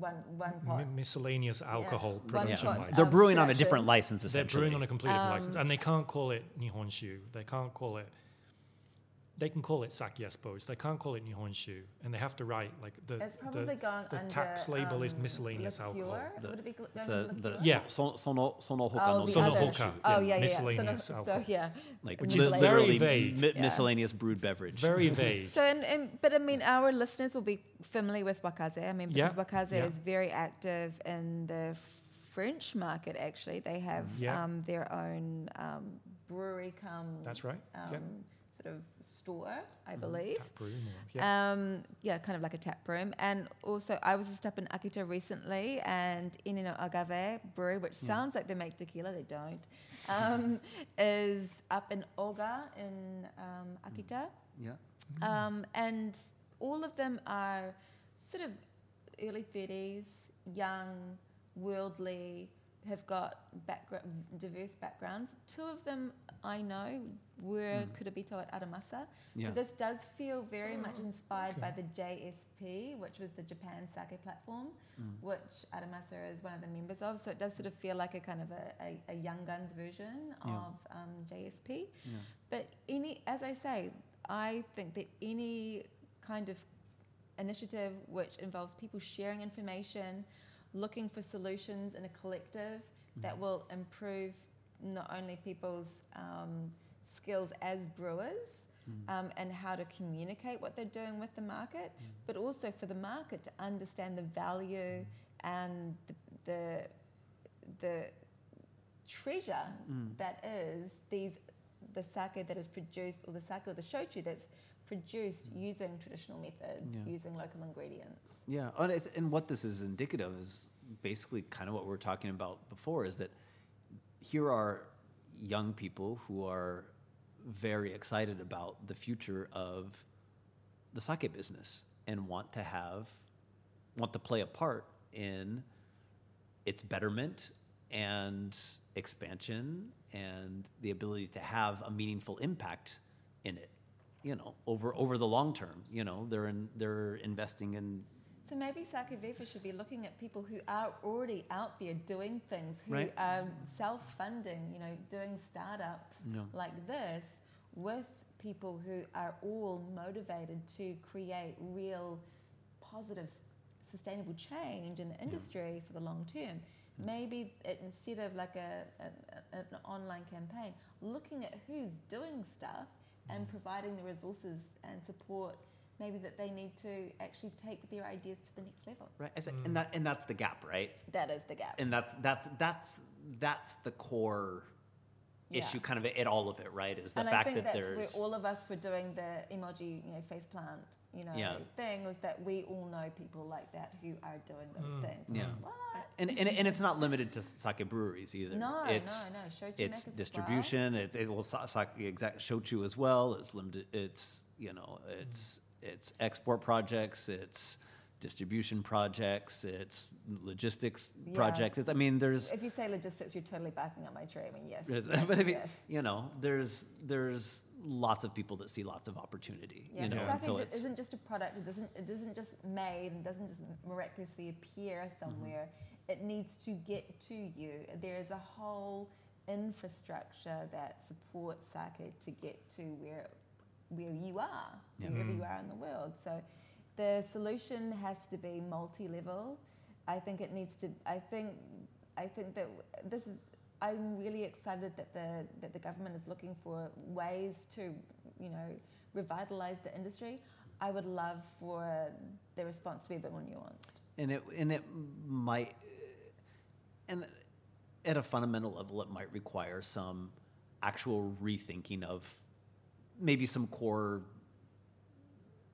one one pot. Mi- miscellaneous alcohol one production pot. license. They're Um, brewing on a different license They're brewing on a completely different license, Um, and they can't call it Nihonshu. They can't call it. They can call it sake, I suppose. They can't call it Nihonshu, and they have to write like the It's the, probably the under, tax label is um, miscellaneous liqueur? alcohol. The- Would it be gl- going the, the? Yeah. so, sono, sono hoka Oh, no the Sono hoka, Oh yeah, yeah, yeah, miscellaneous yeah. alcohol. So, so yeah, like Which is very literally vague. mi- Yeah. miscellaneous brewed beverage. Very vague. So, and, and, but I mean, our listeners will be familiar with Wakaze. I mean, Yeah, because Wakaze yeah. is very active in the French market. Actually, they have Yeah. um, their own um, brewery come. That's right. Um, yeah. Sort of store, I Mhm. believe. Tap room yeah. Um, yeah, kind of like a tap room. And also, I was just up in Akita recently, and Ine to Agave Brewery, which sounds like they make tequila, they don't, um, is up in Oga in um, Akita. yeah. Um, and all of them are sort of early 30s, young, worldly, have got background, diverse backgrounds. Two of them I know were Kurabito at Aramasa. Yeah. So this does feel very much inspired by the JSP, which was the Japan Sake platform, which Aramasa is one of the members of. So it does sort of feel like a kind of a, a, a young guns version Yeah. of um, JSP. Yeah. But any, as I say, I think that any kind of initiative which involves people sharing information, looking for solutions in a collective mm-hmm. that will improve not only people's um, skills as brewers mm-hmm. um, and how to communicate what they're doing with the market, mm-hmm. but also for the market to understand the value and the, the, the treasure mm. that is these the sake that is produced or the sake or the shochu that's produced using traditional methods, Yeah. using local ingredients. Yeah, and, it's, and what this is indicative is basically kind of what we were talking about before is that here are young people who are very excited about the future of the sake business and want to have, want to play a part in its betterment and expansion and the ability to have a meaningful impact in it you know over over the long term you know they're in they're investing in So maybe Sake Viva should be looking at people who are already out there doing things, who Right. are self-funding, you know, doing startups Yeah. like this with people who are all motivated to create real positive, sustainable change in the industry for the long term. Maybe it, instead of like a, a, a- an online campaign, looking at who's doing stuff and mm. providing the resources and support maybe that they need to actually take their ideas to the next level. right I said- and mm. that and that's the gap right That is the gap. and that's that's that's that's the core Yeah. issue kind of at all of it right is the and fact I think that that's there's where all of us were doing the emoji, you know, face plant, you know, Yeah. thing was that we all know people like that who are doing those mm. things. Yeah. What? and, and and it's not limited to sake breweries either No, it's no, no. Shochu it's makers as well. distribution it's it will sa- sake exact shochu as well it's limited it's you know it's mm. it's export projects, it's distribution projects, it's logistics Yeah. projects. It's, I mean, there's If you say logistics, you're totally backing up my tree. I mean, yes. Yes, but I mean, yes. you know, there's there's lots of people that see lots of opportunity. Yeah, you know, so it's isn't just a product. It doesn't. It doesn't just made and doesn't just miraculously appear Mm-hmm. somewhere. It needs to get to you. There is a whole infrastructure that supports sake to get to where where you are, Yeah. wherever Mm. you are in the world. So the solution has to be multi-level. I think it needs to. I think. I think that this is. I'm really excited that the that the government is looking for ways to, you know, revitalize the industry. I would love for the response to be a bit more nuanced. and it and it might and at a fundamental level it might require some actual rethinking of maybe some core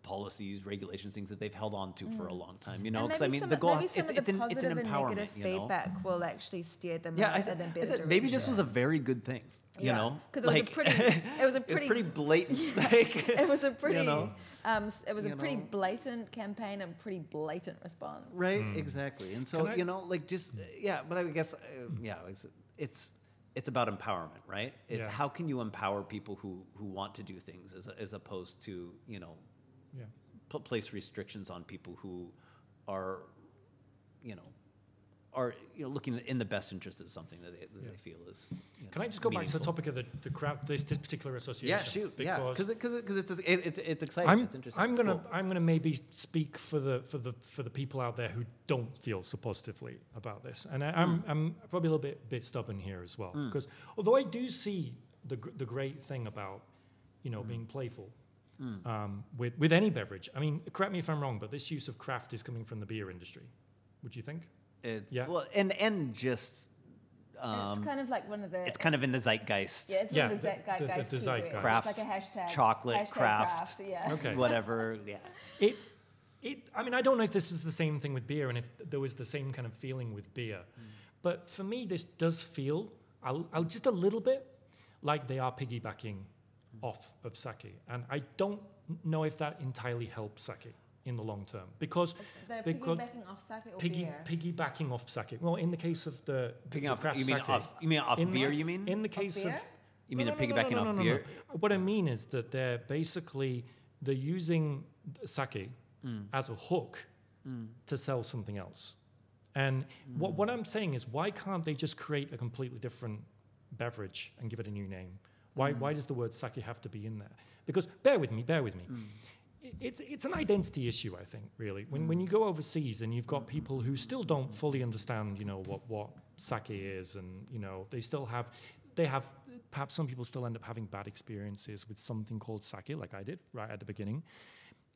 policies regulations things that they've held on to for a long time you know Mm. Because i mean some, the goal maybe has, it's, it's, the an, it's positive an and empowerment negative you know feedback will actually steer them yeah in, I in said, a I better said maybe this was a very good thing you Yeah, know 'cause it was a pretty- it was a pretty- pretty blatant like it was a pretty you know, um, it was a pretty know. blatant campaign and pretty blatant response. Right, exactly. And so I- you know, like just uh, yeah, but I guess uh, yeah, it's it's it's about empowerment, right? It's Yeah. how can you empower people who who want to do things as as opposed to you know Yeah. put place restrictions on people who are you know are you know looking in the best interest of something that they, that Yeah. they feel is. you Can I just go back to the topic of the, the crowd, this, this particular association? Yeah, shoot, yeah, because because it's it, it's it's exciting. I'm, it's interesting. I'm gonna cool. I'm gonna maybe speak for the for the for the people out there who don't feel so positively about this, and I, Hmm. I'm I'm probably a little bit bit stubborn here as well because although I do see the the great thing about you know being playful um, with with any beverage. I mean, correct me if I'm wrong, but this use of craft is coming from the beer industry. Would you think? It's Yeah. well, and and just um, it's kind of like one of the it's kind of in the zeitgeist. yeah, it's Yeah, one of the, the- zeitgeist the- the- the zeitgeist. Craft, It's like a hashtag. chocolate, hashtag craft. yeah. Okay. whatever. Yeah. It, it. I mean, I don't know if this was the same thing with beer, and if there was the same kind of feeling with beer, but for me, this does feel, I'll, I'll just a little bit, like they are piggybacking off of sake, and I don't know if that entirely helps sake in the long term because They're because piggybacking off sake or piggy, beer. piggybacking off sake. Well, in the case of the Picking the off, craft you mean sake, off? You mean off in beer? the- you mean? in the case of beer? you mean no, they're no, no, piggybacking no, no, off no, no, beer? no. What I mean is that they're basically they're using sake Mm. as a hook to sell something else. And what, Mm. what I'm saying is, why can't they just create a completely different beverage and give it a new name? Why, Mm. why does the word sake have to be in there? Because bear with me, bear with me. Mm. It's, it's an identity issue, I think, really. When, Mm. when you go overseas and you've got people who still don't fully understand, you know, what, what sake is, and, you know, they still have, they have, perhaps some people still end up having bad experiences with something called sake, like I did right at the beginning.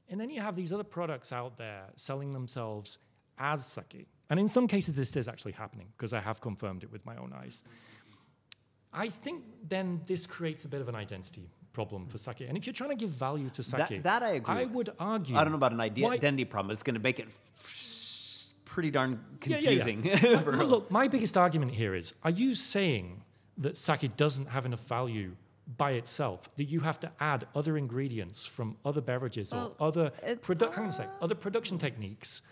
And then you have these other products out there selling themselves as sake. And in some cases, this is actually happening because I have confirmed it with my own eyes. I think then this creates a bit of an identity problem for sake. And if you're trying to give value to sake, That- that I agree I with. would argue. I don't know about an idea, Why- identity problem. It's going to make it f- pretty darn Yeah, yeah, yeah. confusing. But- but look, my biggest argument here is: Are you saying that sake doesn't have enough value by itself? That you have to add other ingredients from other beverages Well, or other it- produ- hang on a sec, other production techniques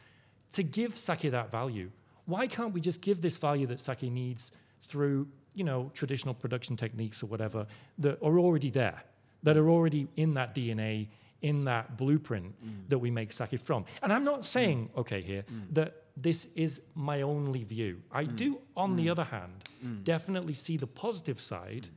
to give sake that value? Why can't we just give this value that sake needs through you know traditional production techniques or whatever that are already there, that are already in that DNA? In that blueprint mm. that we make sake from. And I'm not saying, mm. okay, here, mm. that this is my only view. I do, on the other hand, definitely see the positive side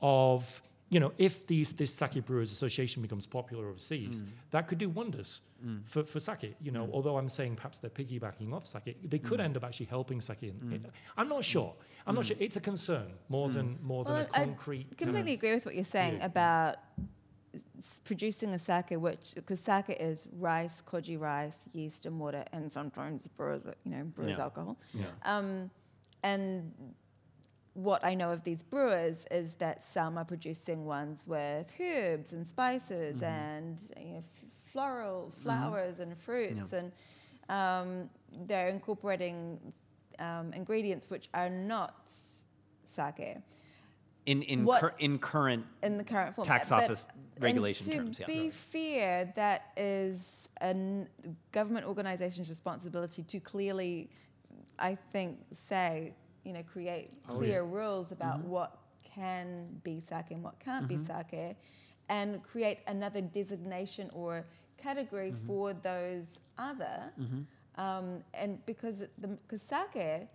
of you know if these this sake brewers association becomes popular overseas mm. that could do wonders mm. for, for sake you know mm. although i'm saying perhaps they're piggybacking off sake they could end up actually helping sake in, in- i'm not sure. I'm not sure. It's a concern more than more Well, than a I concrete I completely of- agree with what you're saying view. about producing a sake, which because sake is rice, koji rice, yeast, and water, and sometimes brewers, you know, brewers Yeah. alcohol. Yeah. Um, and what I know of these brewers is that some are producing ones with herbs and spices Mm-hmm. and you know, f- floral flowers and fruits, and um, they're incorporating um, ingredients which are not sake. in in cur- in current in the current format. Tax office and regulation to terms, yeah. be Right. fair, that is a government organisation's responsibility to clearly, I think, say, you know, create Oh, clear yeah. rules about Mm-hmm. what can be sake and what can't be sake, and create another designation or category Mm-hmm. for those other. Um, and because the because sake,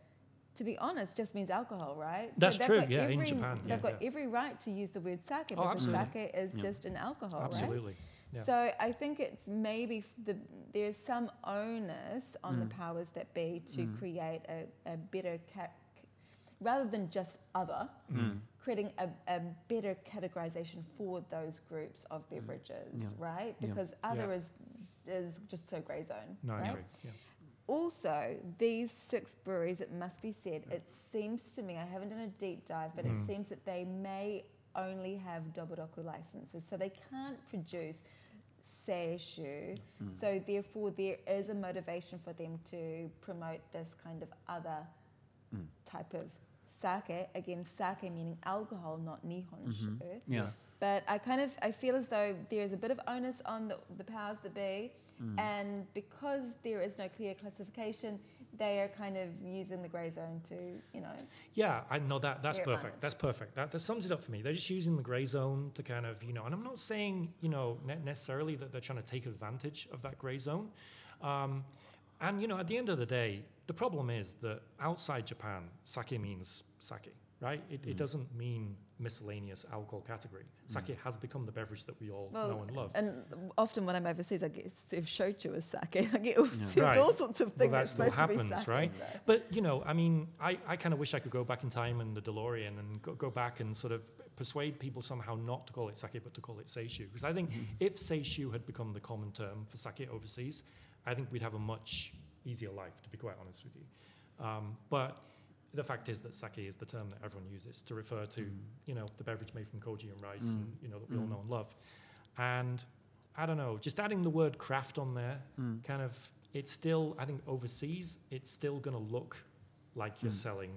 to be honest, just means alcohol, right? That's they've true, got yeah, in every- Japan, they've yeah, got yeah. every right to use the word sake Oh, because absolutely. sake is just an alcohol, right? Absolutely. Yeah. So I think it's maybe f- the, there's some onus on the powers that be to create a, a better cat, rather than just other, creating a, a better categorization for those groups of beverages, right? Yeah. Because other Yeah. is is just so grey zone. No, I right? agree. Yeah. Also, these six breweries, it must be said, it seems to me, I haven't done a deep dive, but Mm. it seems that they may only have Doburoku licenses. So they can't produce seishu. Mm. So therefore, there is a motivation for them to promote this kind of other Mm. type of sake. Again, sake meaning alcohol, not nihonshu. Mm-hmm. yeah. But I kind of I feel as though there is a bit of onus on the, the powers that be, Mm. and because there is no clear classification, they are kind of using the grey zone to you know. Yeah, I know that. That's perfect. That's perfect. That, that sums it up for me. They're just using the grey zone to kind of, you know, and I'm not saying, you know, ne- necessarily that they're trying to take advantage of that grey zone. Um, and, you know, at the end of the day, the problem is that outside Japan, sake means sake, right? It, Mm. it doesn't mean miscellaneous alcohol category. Sake has become the beverage that we all know and love. And often when I'm overseas, I get served shochu as sake. I get all, served Right. all sorts of Well, things. that that's still supposed to be happens, sake, right? so. But you know, I mean, I, I kind of wish I could go back in time in the DeLorean and go, go back and sort of persuade people somehow not to call it sake, but to call it seishu. Because I think if seishu had become the common term for sake overseas, I think we'd have a much easier life, to be quite honest with you. Um, but the fact is that sake is the term that everyone uses to refer to, mm. you know, the beverage made from koji and rice, and mm. you know that we mm. all know and love. And I don't know, just adding the word craft on there, kind of, it's still, I think overseas, it's still going to look like you're selling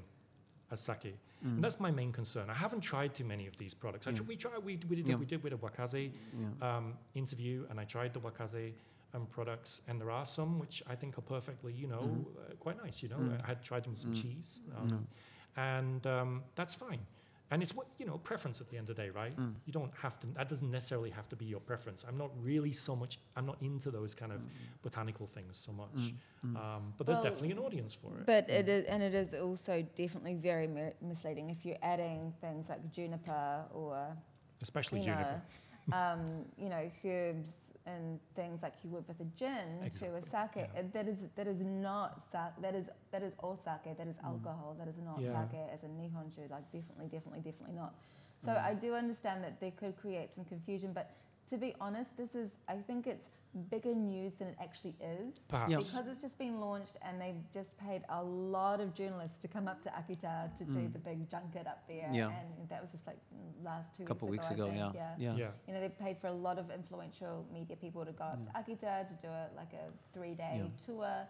a sake. And that's my main concern. I haven't tried too many of these products. I tr- we tried, we, we did, Yeah. we did with a wakaze um, interview, and I tried the wakaze um, products, and there are some which I think are perfectly, you know, uh, quite nice. You know, I had tried them with some cheese, um, and um, that's fine. And it's what you know, preference at the end of the day, right? You don't have to. That doesn't necessarily have to be your preference. I'm not really so much. I'm not into those kind of botanical things so much. Um, but there's Well, definitely an audience for it. But it is, and it is also definitely very mi- misleading if you're adding things like juniper or especially you juniper. know, um, you know, herbs and things like you would with a gin Exactly, to a sake. yeah. That is that is not sake. That is that is all sake. That is alcohol. That is not Mm. Yeah. sake as a nihonshu. Like definitely, definitely, definitely not. So Mm. I do understand that they could create some confusion, but to be honest, this is I think it's bigger news than it actually is. Perhaps. Yeah. Because it's just been launched and they've just paid a lot of journalists to come up to Akita to do the big junket up there. Mm. Yeah. And that was just like last two A couple weeks I ago, think, yeah. yeah. Yeah. Yeah. You know, they paid for a lot of influential media people to go up to Akita to do a, like a three day Yeah. tour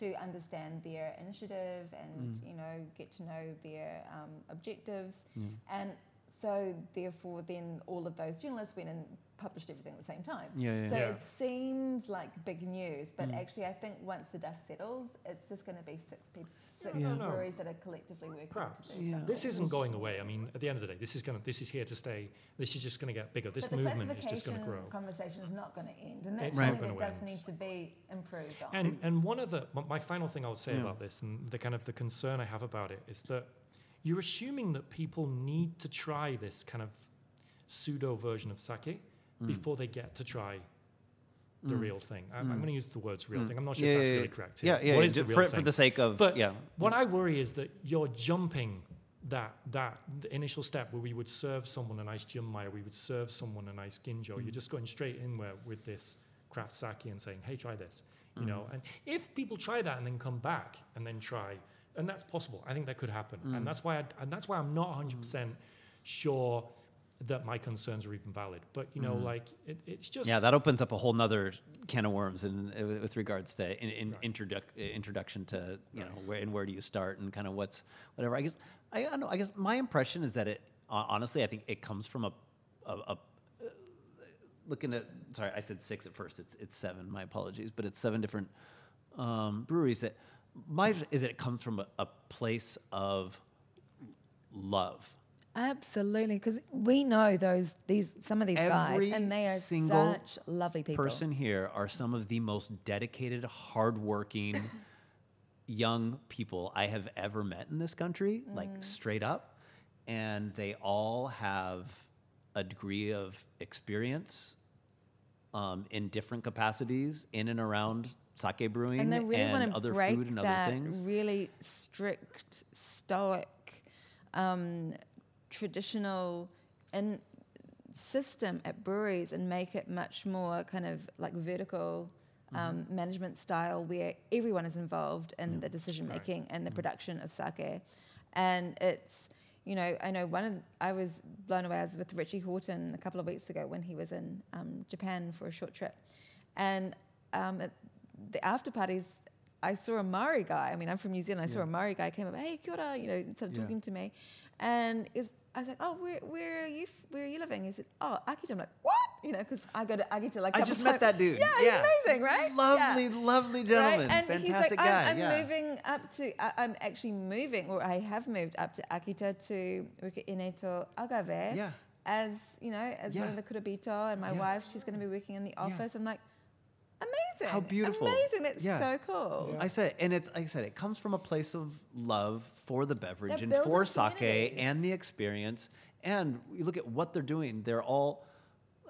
to understand their initiative and, you know, get to know their um, objectives. And so, therefore, then all of those journalists went and published everything at the same time. Yeah, yeah, so yeah. it seems like big news, but mm. actually, I think once the dust settles, it's just going to be six people, six Yeah. No, no. breweries that are collectively working Perhaps. to do Yeah. This isn't going away. I mean, at the end of the day, this is going to, this is here to stay. This is just going to get bigger. This but the movement is just going to classification grow. Conversation is not going to end, and that's It's something gonna that does end. need to be improved on. And and one of the my- my final thing I would say Yeah. about this, and the kind of the concern I have about it, is that you're assuming that people need to try this kind of pseudo version of sake Mm. before they get to try the real thing. I'm, I'm going to use the words real thing. I'm not sure Mm. Yeah, if that's yeah, really yeah. correct. Yeah, here. yeah. What yeah, is the real for, thing? for the sake of But yeah. what I worry is that you're jumping that that the initial step where we would serve someone a nice Junmai, we would serve someone a nice ginjo. Mm. You're just going straight in where with this craft sake and saying, "Hey, try this," you Mm. know. And if people try that and then come back and then try, and that's possible. I think that could happen, Mm. and that's why I, and that's why I'm not 100 percent sure that my concerns are even valid. But you know, like it, it's just. Yeah, that opens up a whole nother can of worms in, uh, with regards to in, in Right. introduc- uh, introduction to you know where and where do you start and kind of what's whatever. I guess I, I don't know. I guess my impression is that it honestly, I think it comes from a, a, a looking at sorry i said six at first it's, it's seven my apologies but it's seven different um, breweries that my is that it comes from a, a place of love Absolutely, because we know those these some of these Every guys, and they are single such lovely people. person here are some of the most dedicated hardworking young people i have ever met in this country like straight up and they all have a degree of experience um, in different capacities in and around sake brewing and they really want to other break food and that other things. really strict, stoic, um, traditional and system at breweries and make it much more kind of like vertical um, Mm-hmm. management style where everyone is involved in the decision making and the Mm-hmm. production of sake. And it's, you know, I know one of, I was blown away. I was with Richie Hawtin a couple of weeks ago when he was in um, Japan for a short trip. And um, at the after parties, I saw a Maori guy. I mean, I'm from New Zealand. I saw a Maori guy came up, hey, kia ora, you know, started Yeah. talking to me. And it was, I was like, oh, where, where are you? Where are you living? He said, oh, Akita. I'm like, what? You know, because I go to Akita like. I just met that dude. Yeah, Yeah. he's amazing, right? Yeah. Lovely, lovely gentleman. Right? And Fantastic he's like, guy. I'm, I'm yeah. moving up to, I, I'm actually moving, or I have moved up to Akita to work at Ine to Agave. Yeah. As, you know, as one of the kurabito, and my wife, she's going to be working in the office. I'm like, amazing. How beautiful. Amazing. That's Yeah. so cool. I said, and it's like I said, it comes from a place of love for the beverage They're and for sake and the experience. And you look at what they're doing; they're all.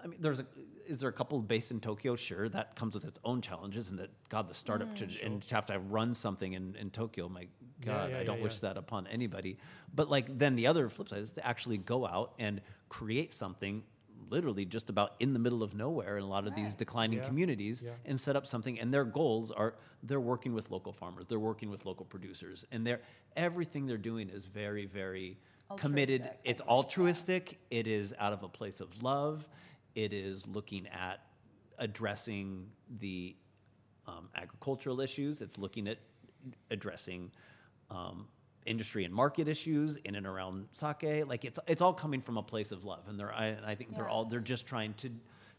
I mean, there's a. Is there a couple based in Tokyo? Sure, that comes with its own challenges, and that God, the startup Mm. to, and to have to run something in, in Tokyo. My God, yeah, I don't yeah, wish yeah. that upon anybody. But like, then the other flip side is to actually go out and create something, literally just about in the middle of nowhere in a lot of these declining Yeah. communities, Yeah. and set up something and their goals are they're working with local farmers they're working with local producers and they're everything they're doing is very very committed Altruistic, I it's think, yeah. altruistic it is out of a place of love it is looking at addressing the um, agricultural issues it's looking at addressing um, industry and market issues in and around sake like it's it's all coming from a place of love and they're I, I think they're all they're just trying to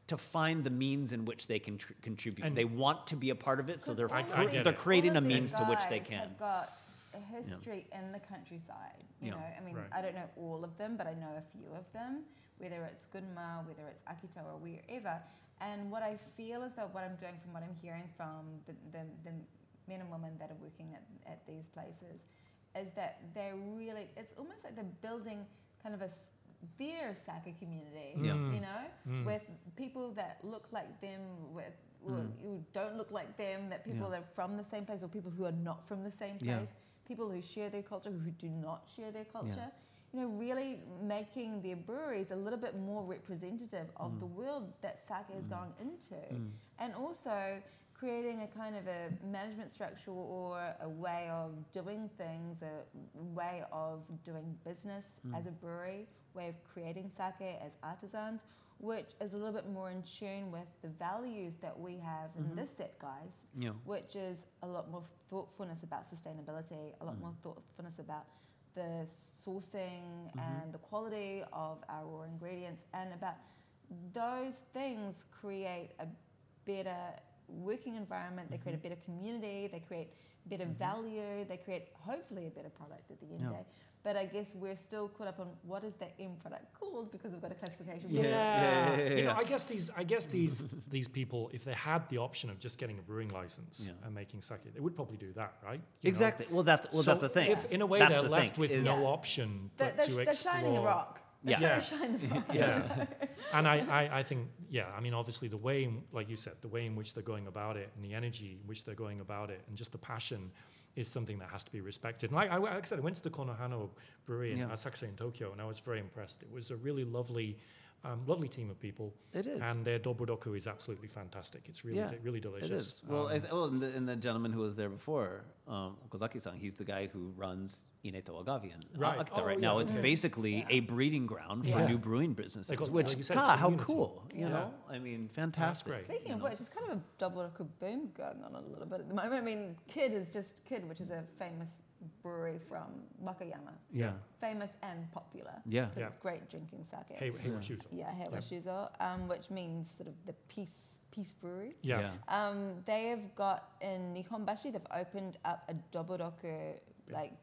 to find the means in which they can tr- contribute And- they want to be a part of it so they're I- cre- I they're creating a means to which they can Have got a history in the countryside. You Yeah. know, I mean, Right. I don't know all of them, but I know a few of them. Whether it's Gunma, whether it's Akita, or wherever. And what I feel is that what I'm doing, from what I'm hearing from the, the, the men and women that are working at, at these places, is that they're really. It's almost like they're building kind of a their sake community. Yeah. Mm. You know, Mm. with people that look like them, with or who don't look like them, that people Mm. Yeah. that are from the same place, or people who are not from the same place, Yeah. people who share their culture, who do not share their culture. You know, really making their breweries a little bit more representative of Mm. the world that sake is going into, and also creating a kind of a management structure or a way of doing things, a way of doing business Mm. as a brewery, way of creating sake as artisans, which is a little bit more in tune with the values that we have Mm-hmm. in this set, guys, Yeah. which is a lot more thoughtfulness about sustainability, a lot more thoughtfulness about the sourcing and the quality of our raw ingredients, and about those things create a better working environment, they create a mm-hmm. better community, they create better mm-hmm. value, they create hopefully a better product at the end of the day. But I guess we're still caught up on what is the end product called because we've got a classification. Yeah, for it. yeah, yeah, You know. I guess these, I guess these, these people, if they had the option of just getting a brewing license Yeah. and making sake, they would probably do that, right? You know? exactly well that's well So that's the thing If in a way That's they're the left thing, with no option They're, but they're, to they're explore. shining a rock. They're Yeah. shine the. Yeah. and I, I, I think, yeah, I mean, obviously the way, in, like you said, the way in which they're going about it and the energy in which they're going about it and just the passion is something that has to be respected. And like I, like I said, I went to the Konohana Brewery in Yeah. Asakusa in Tokyo and I was very impressed. It was a really lovely, um, lovely team of people. It is. And their doburoku is absolutely fantastic. It's really, Yeah, de- really delicious. It is. Well, Um, I well and, the, and the gentleman who was there before, um, Kozaki-san, he's the guy who runs Ine to Agave in Right. Akita Oh, right yeah, now. It's okay. basically a breeding ground for Yeah. new brewing businesses, got- which, like you said, God, how cool. You Yeah. know? I mean, fantastic. great. Speaking you of which, it's kind of a double boom going on a little bit at the moment. I mean, Kid is just Kid, which is a famous brewery from Wakayama. Yeah. Famous and popular. Yeah. 'cause Yeah. It's great drinking sake. Hey, hey, Yeah. what shoes? Yeah, Heiwa Shuzo, um, which means sort of the peace peace brewery. Yeah. Um, they have got in Nihonbashi, they've opened up a Doburoku like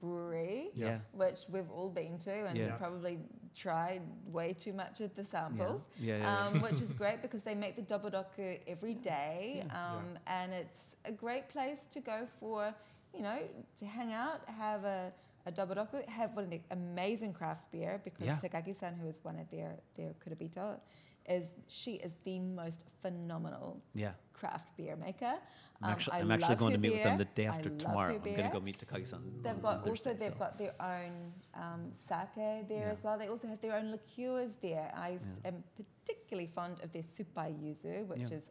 brewery, Yeah. Yeah. which we've all been to and Yeah. probably tried way too much of the samples. Yeah, yeah, yeah. Um, which is great because they make the Doburoku every day, um, and it's a great place to go for, you know, to hang out, have a, a Doburoku, have one of the amazing craft beer because Yeah. Takagi-san, who is one of their their kurabito, is she is the most phenomenal Yeah. craft beer maker. I'm Um, actually, I'm actually going to meet with them the day after tomorrow. I'm going to go meet Takagi-san. They've got also they've so. got their own um, sake there Yeah. as well. They also have their own liqueurs there. I Yeah. am particularly fond of their supai yuzu, which is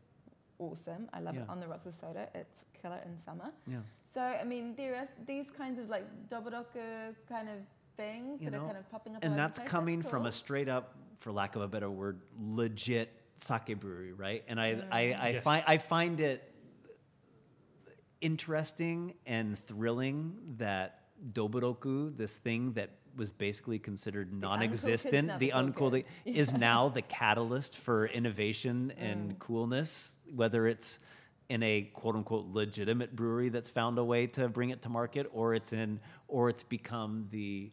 awesome. I love Yeah. it on the rocks with soda. It's killer in summer. Yeah. So I mean, there are these kinds of like doburoku kind of things You that know, are kind of popping up. and over the that's place. coming from a straight up, for lack of a better word, legit sake brewery, right? And I, Mm. I, I Yes. find I find it interesting and thrilling that Doburoku, this thing that was basically considered non-existent, the the cool uncooled, kid. is now the catalyst for innovation Mm. and coolness, whether it's in a quote unquote legitimate brewery that's found a way to bring it to market, or it's in, or it's become the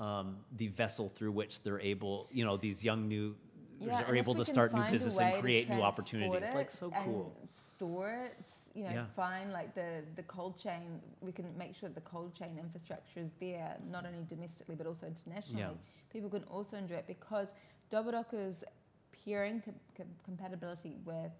um, the vessel through which they're able, you know, these young new Yeah, are able to start new business and create new opportunities. Like so cool. Store it, you know, Yeah. find like the the cold chain. We can make sure the cold chain infrastructure is there, not only domestically but also internationally. People can also enjoy it because Doburoku's pairing com- com- compatibility with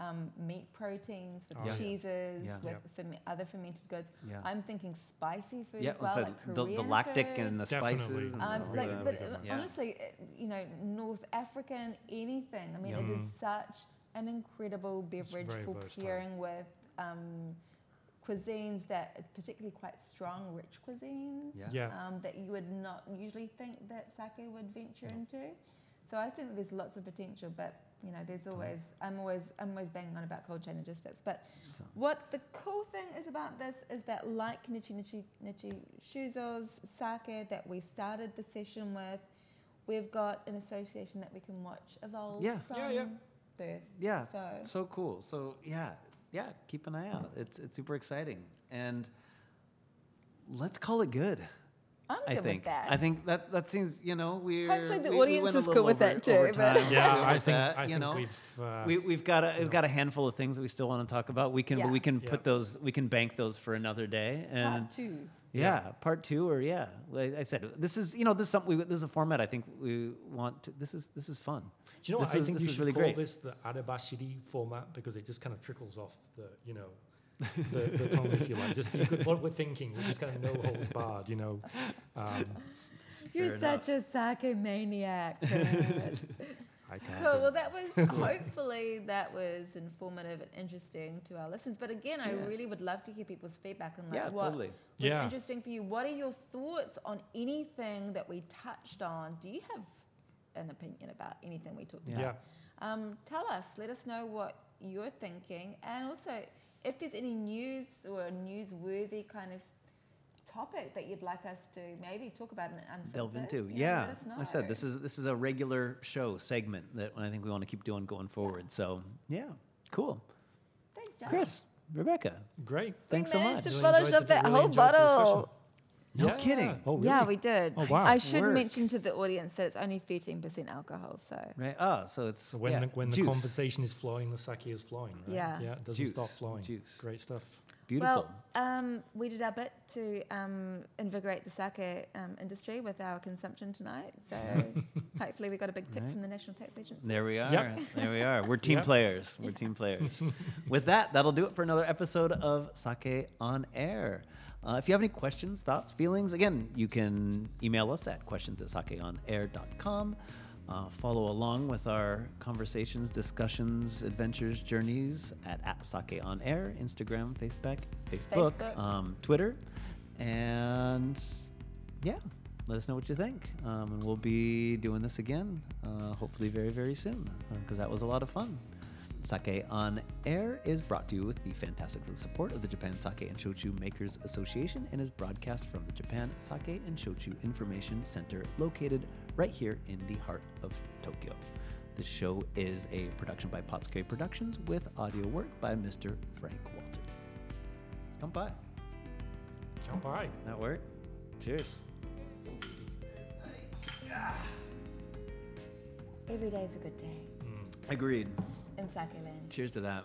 um, meat proteins, with Oh, cheeses, Yeah. with Yeah. ferme- other fermented goods. Yeah. I'm thinking spicy food Yeah, as well, so like the, the Korean lactic food. and the Definitely. spices. Um, the, like, really but good one. Yeah. honestly, you know, North African anything. I mean, Yeah. it is Mm. such an incredible beverage for versatile. pairing with um, cuisines that are particularly quite strong, rich cuisines. Yeah. Yeah. Um, that you would not usually think that sake would venture into. So I think there's lots of potential, but you know, there's always I'm always I'm always banging on about cold chain logistics. But what the cool thing is about this is that like Nichi Nichi Nichi Shuzo's sake that we started the session with, we've got an association that we can watch evolve Yeah. from Yeah, yeah. Birth. Yeah, So so cool. So yeah, yeah, keep an eye out. It's it's super exciting, and let's call it good. I'm I good think. with that. I think that that seems you know we're Hopefully the audience is cool with that too, Over but- time, Yeah, with I think, that, I you think know. we've. Uh, we, we've got a we've got a handful of things that we still want to talk about. We can Yeah. we can Yeah. put those we can bank those for another day. And Part two. yeah, part two or yeah. Like I said, this is you know this is something we, this is a format I think we want. To, this is this is fun. Do you know what? This I is- think this you is should really call great. this the Arabashiri format because it just kind of trickles off the, you know, the, the tongue, if you like. Just you could, what we're thinking, we just kind of no holds barred, you know. Um, You're Fair such a sake maniac. I can't. Cool. Well, that was hopefully that was informative and interesting to our listeners. But again, I really would love to hear people's feedback on like Yeah, what totally. was Yeah. interesting for you. What are your thoughts on anything that we touched on? Do you have an opinion about anything we talked Yeah. Yeah. about? Um, tell us. Let us know what you're thinking, and also if there's any news or a newsworthy kind of topic that you'd like us to maybe talk about and delve into. you know, Yeah, let us know. I said this is this is a regular show segment that I think we want to keep doing going forward. So yeah, cool. Thanks, John. Chris, Rebecca, Great. thanks so much. to Really enjoyed up the- that whole enjoyed bottle. No Yeah. kidding. Oh, really? Yeah, we did. Oh, wow. I should work. mention to the audience that it's only 13% alcohol, so Right. Oh, so it's So when, yeah, the, when the conversation is flowing, the sake is flowing. Right? Yeah. Yeah, it doesn't stop flowing. juice. Great stuff. Beautiful. Well, um, we did our bit to um, invigorate the sake um, industry with our consumption tonight. So hopefully we got a big tip Right. from the National Tax Agency. There we are. Yep. There we are. We're team Yep. players. We're team players. With that, that'll do it for another episode of Sake on Air. Uh, if you have any questions, thoughts, feelings, again, you can email us at questions at sakeonair.com. Uh, follow along with our conversations, discussions, adventures, journeys at, at Sake on Air, Instagram, Facebook, Facebook, Facebook. Um, Twitter, and yeah, let us know what you think. Um, and we'll be doing this again, uh, hopefully very, very soon, because that was a lot of fun. Sake on Air is brought to you with the fantastic support of the Japan Sake and Shochu Makers Association and is broadcast from the Japan Sake and Shochu Information Center located right here in the heart of Tokyo. The show is a production by Potsuke Productions with audio work by Mr. Frank Walter. Come by. Come by. That work? Cheers. Every day is a good day mm. Agreed. In Land. Cheers to that.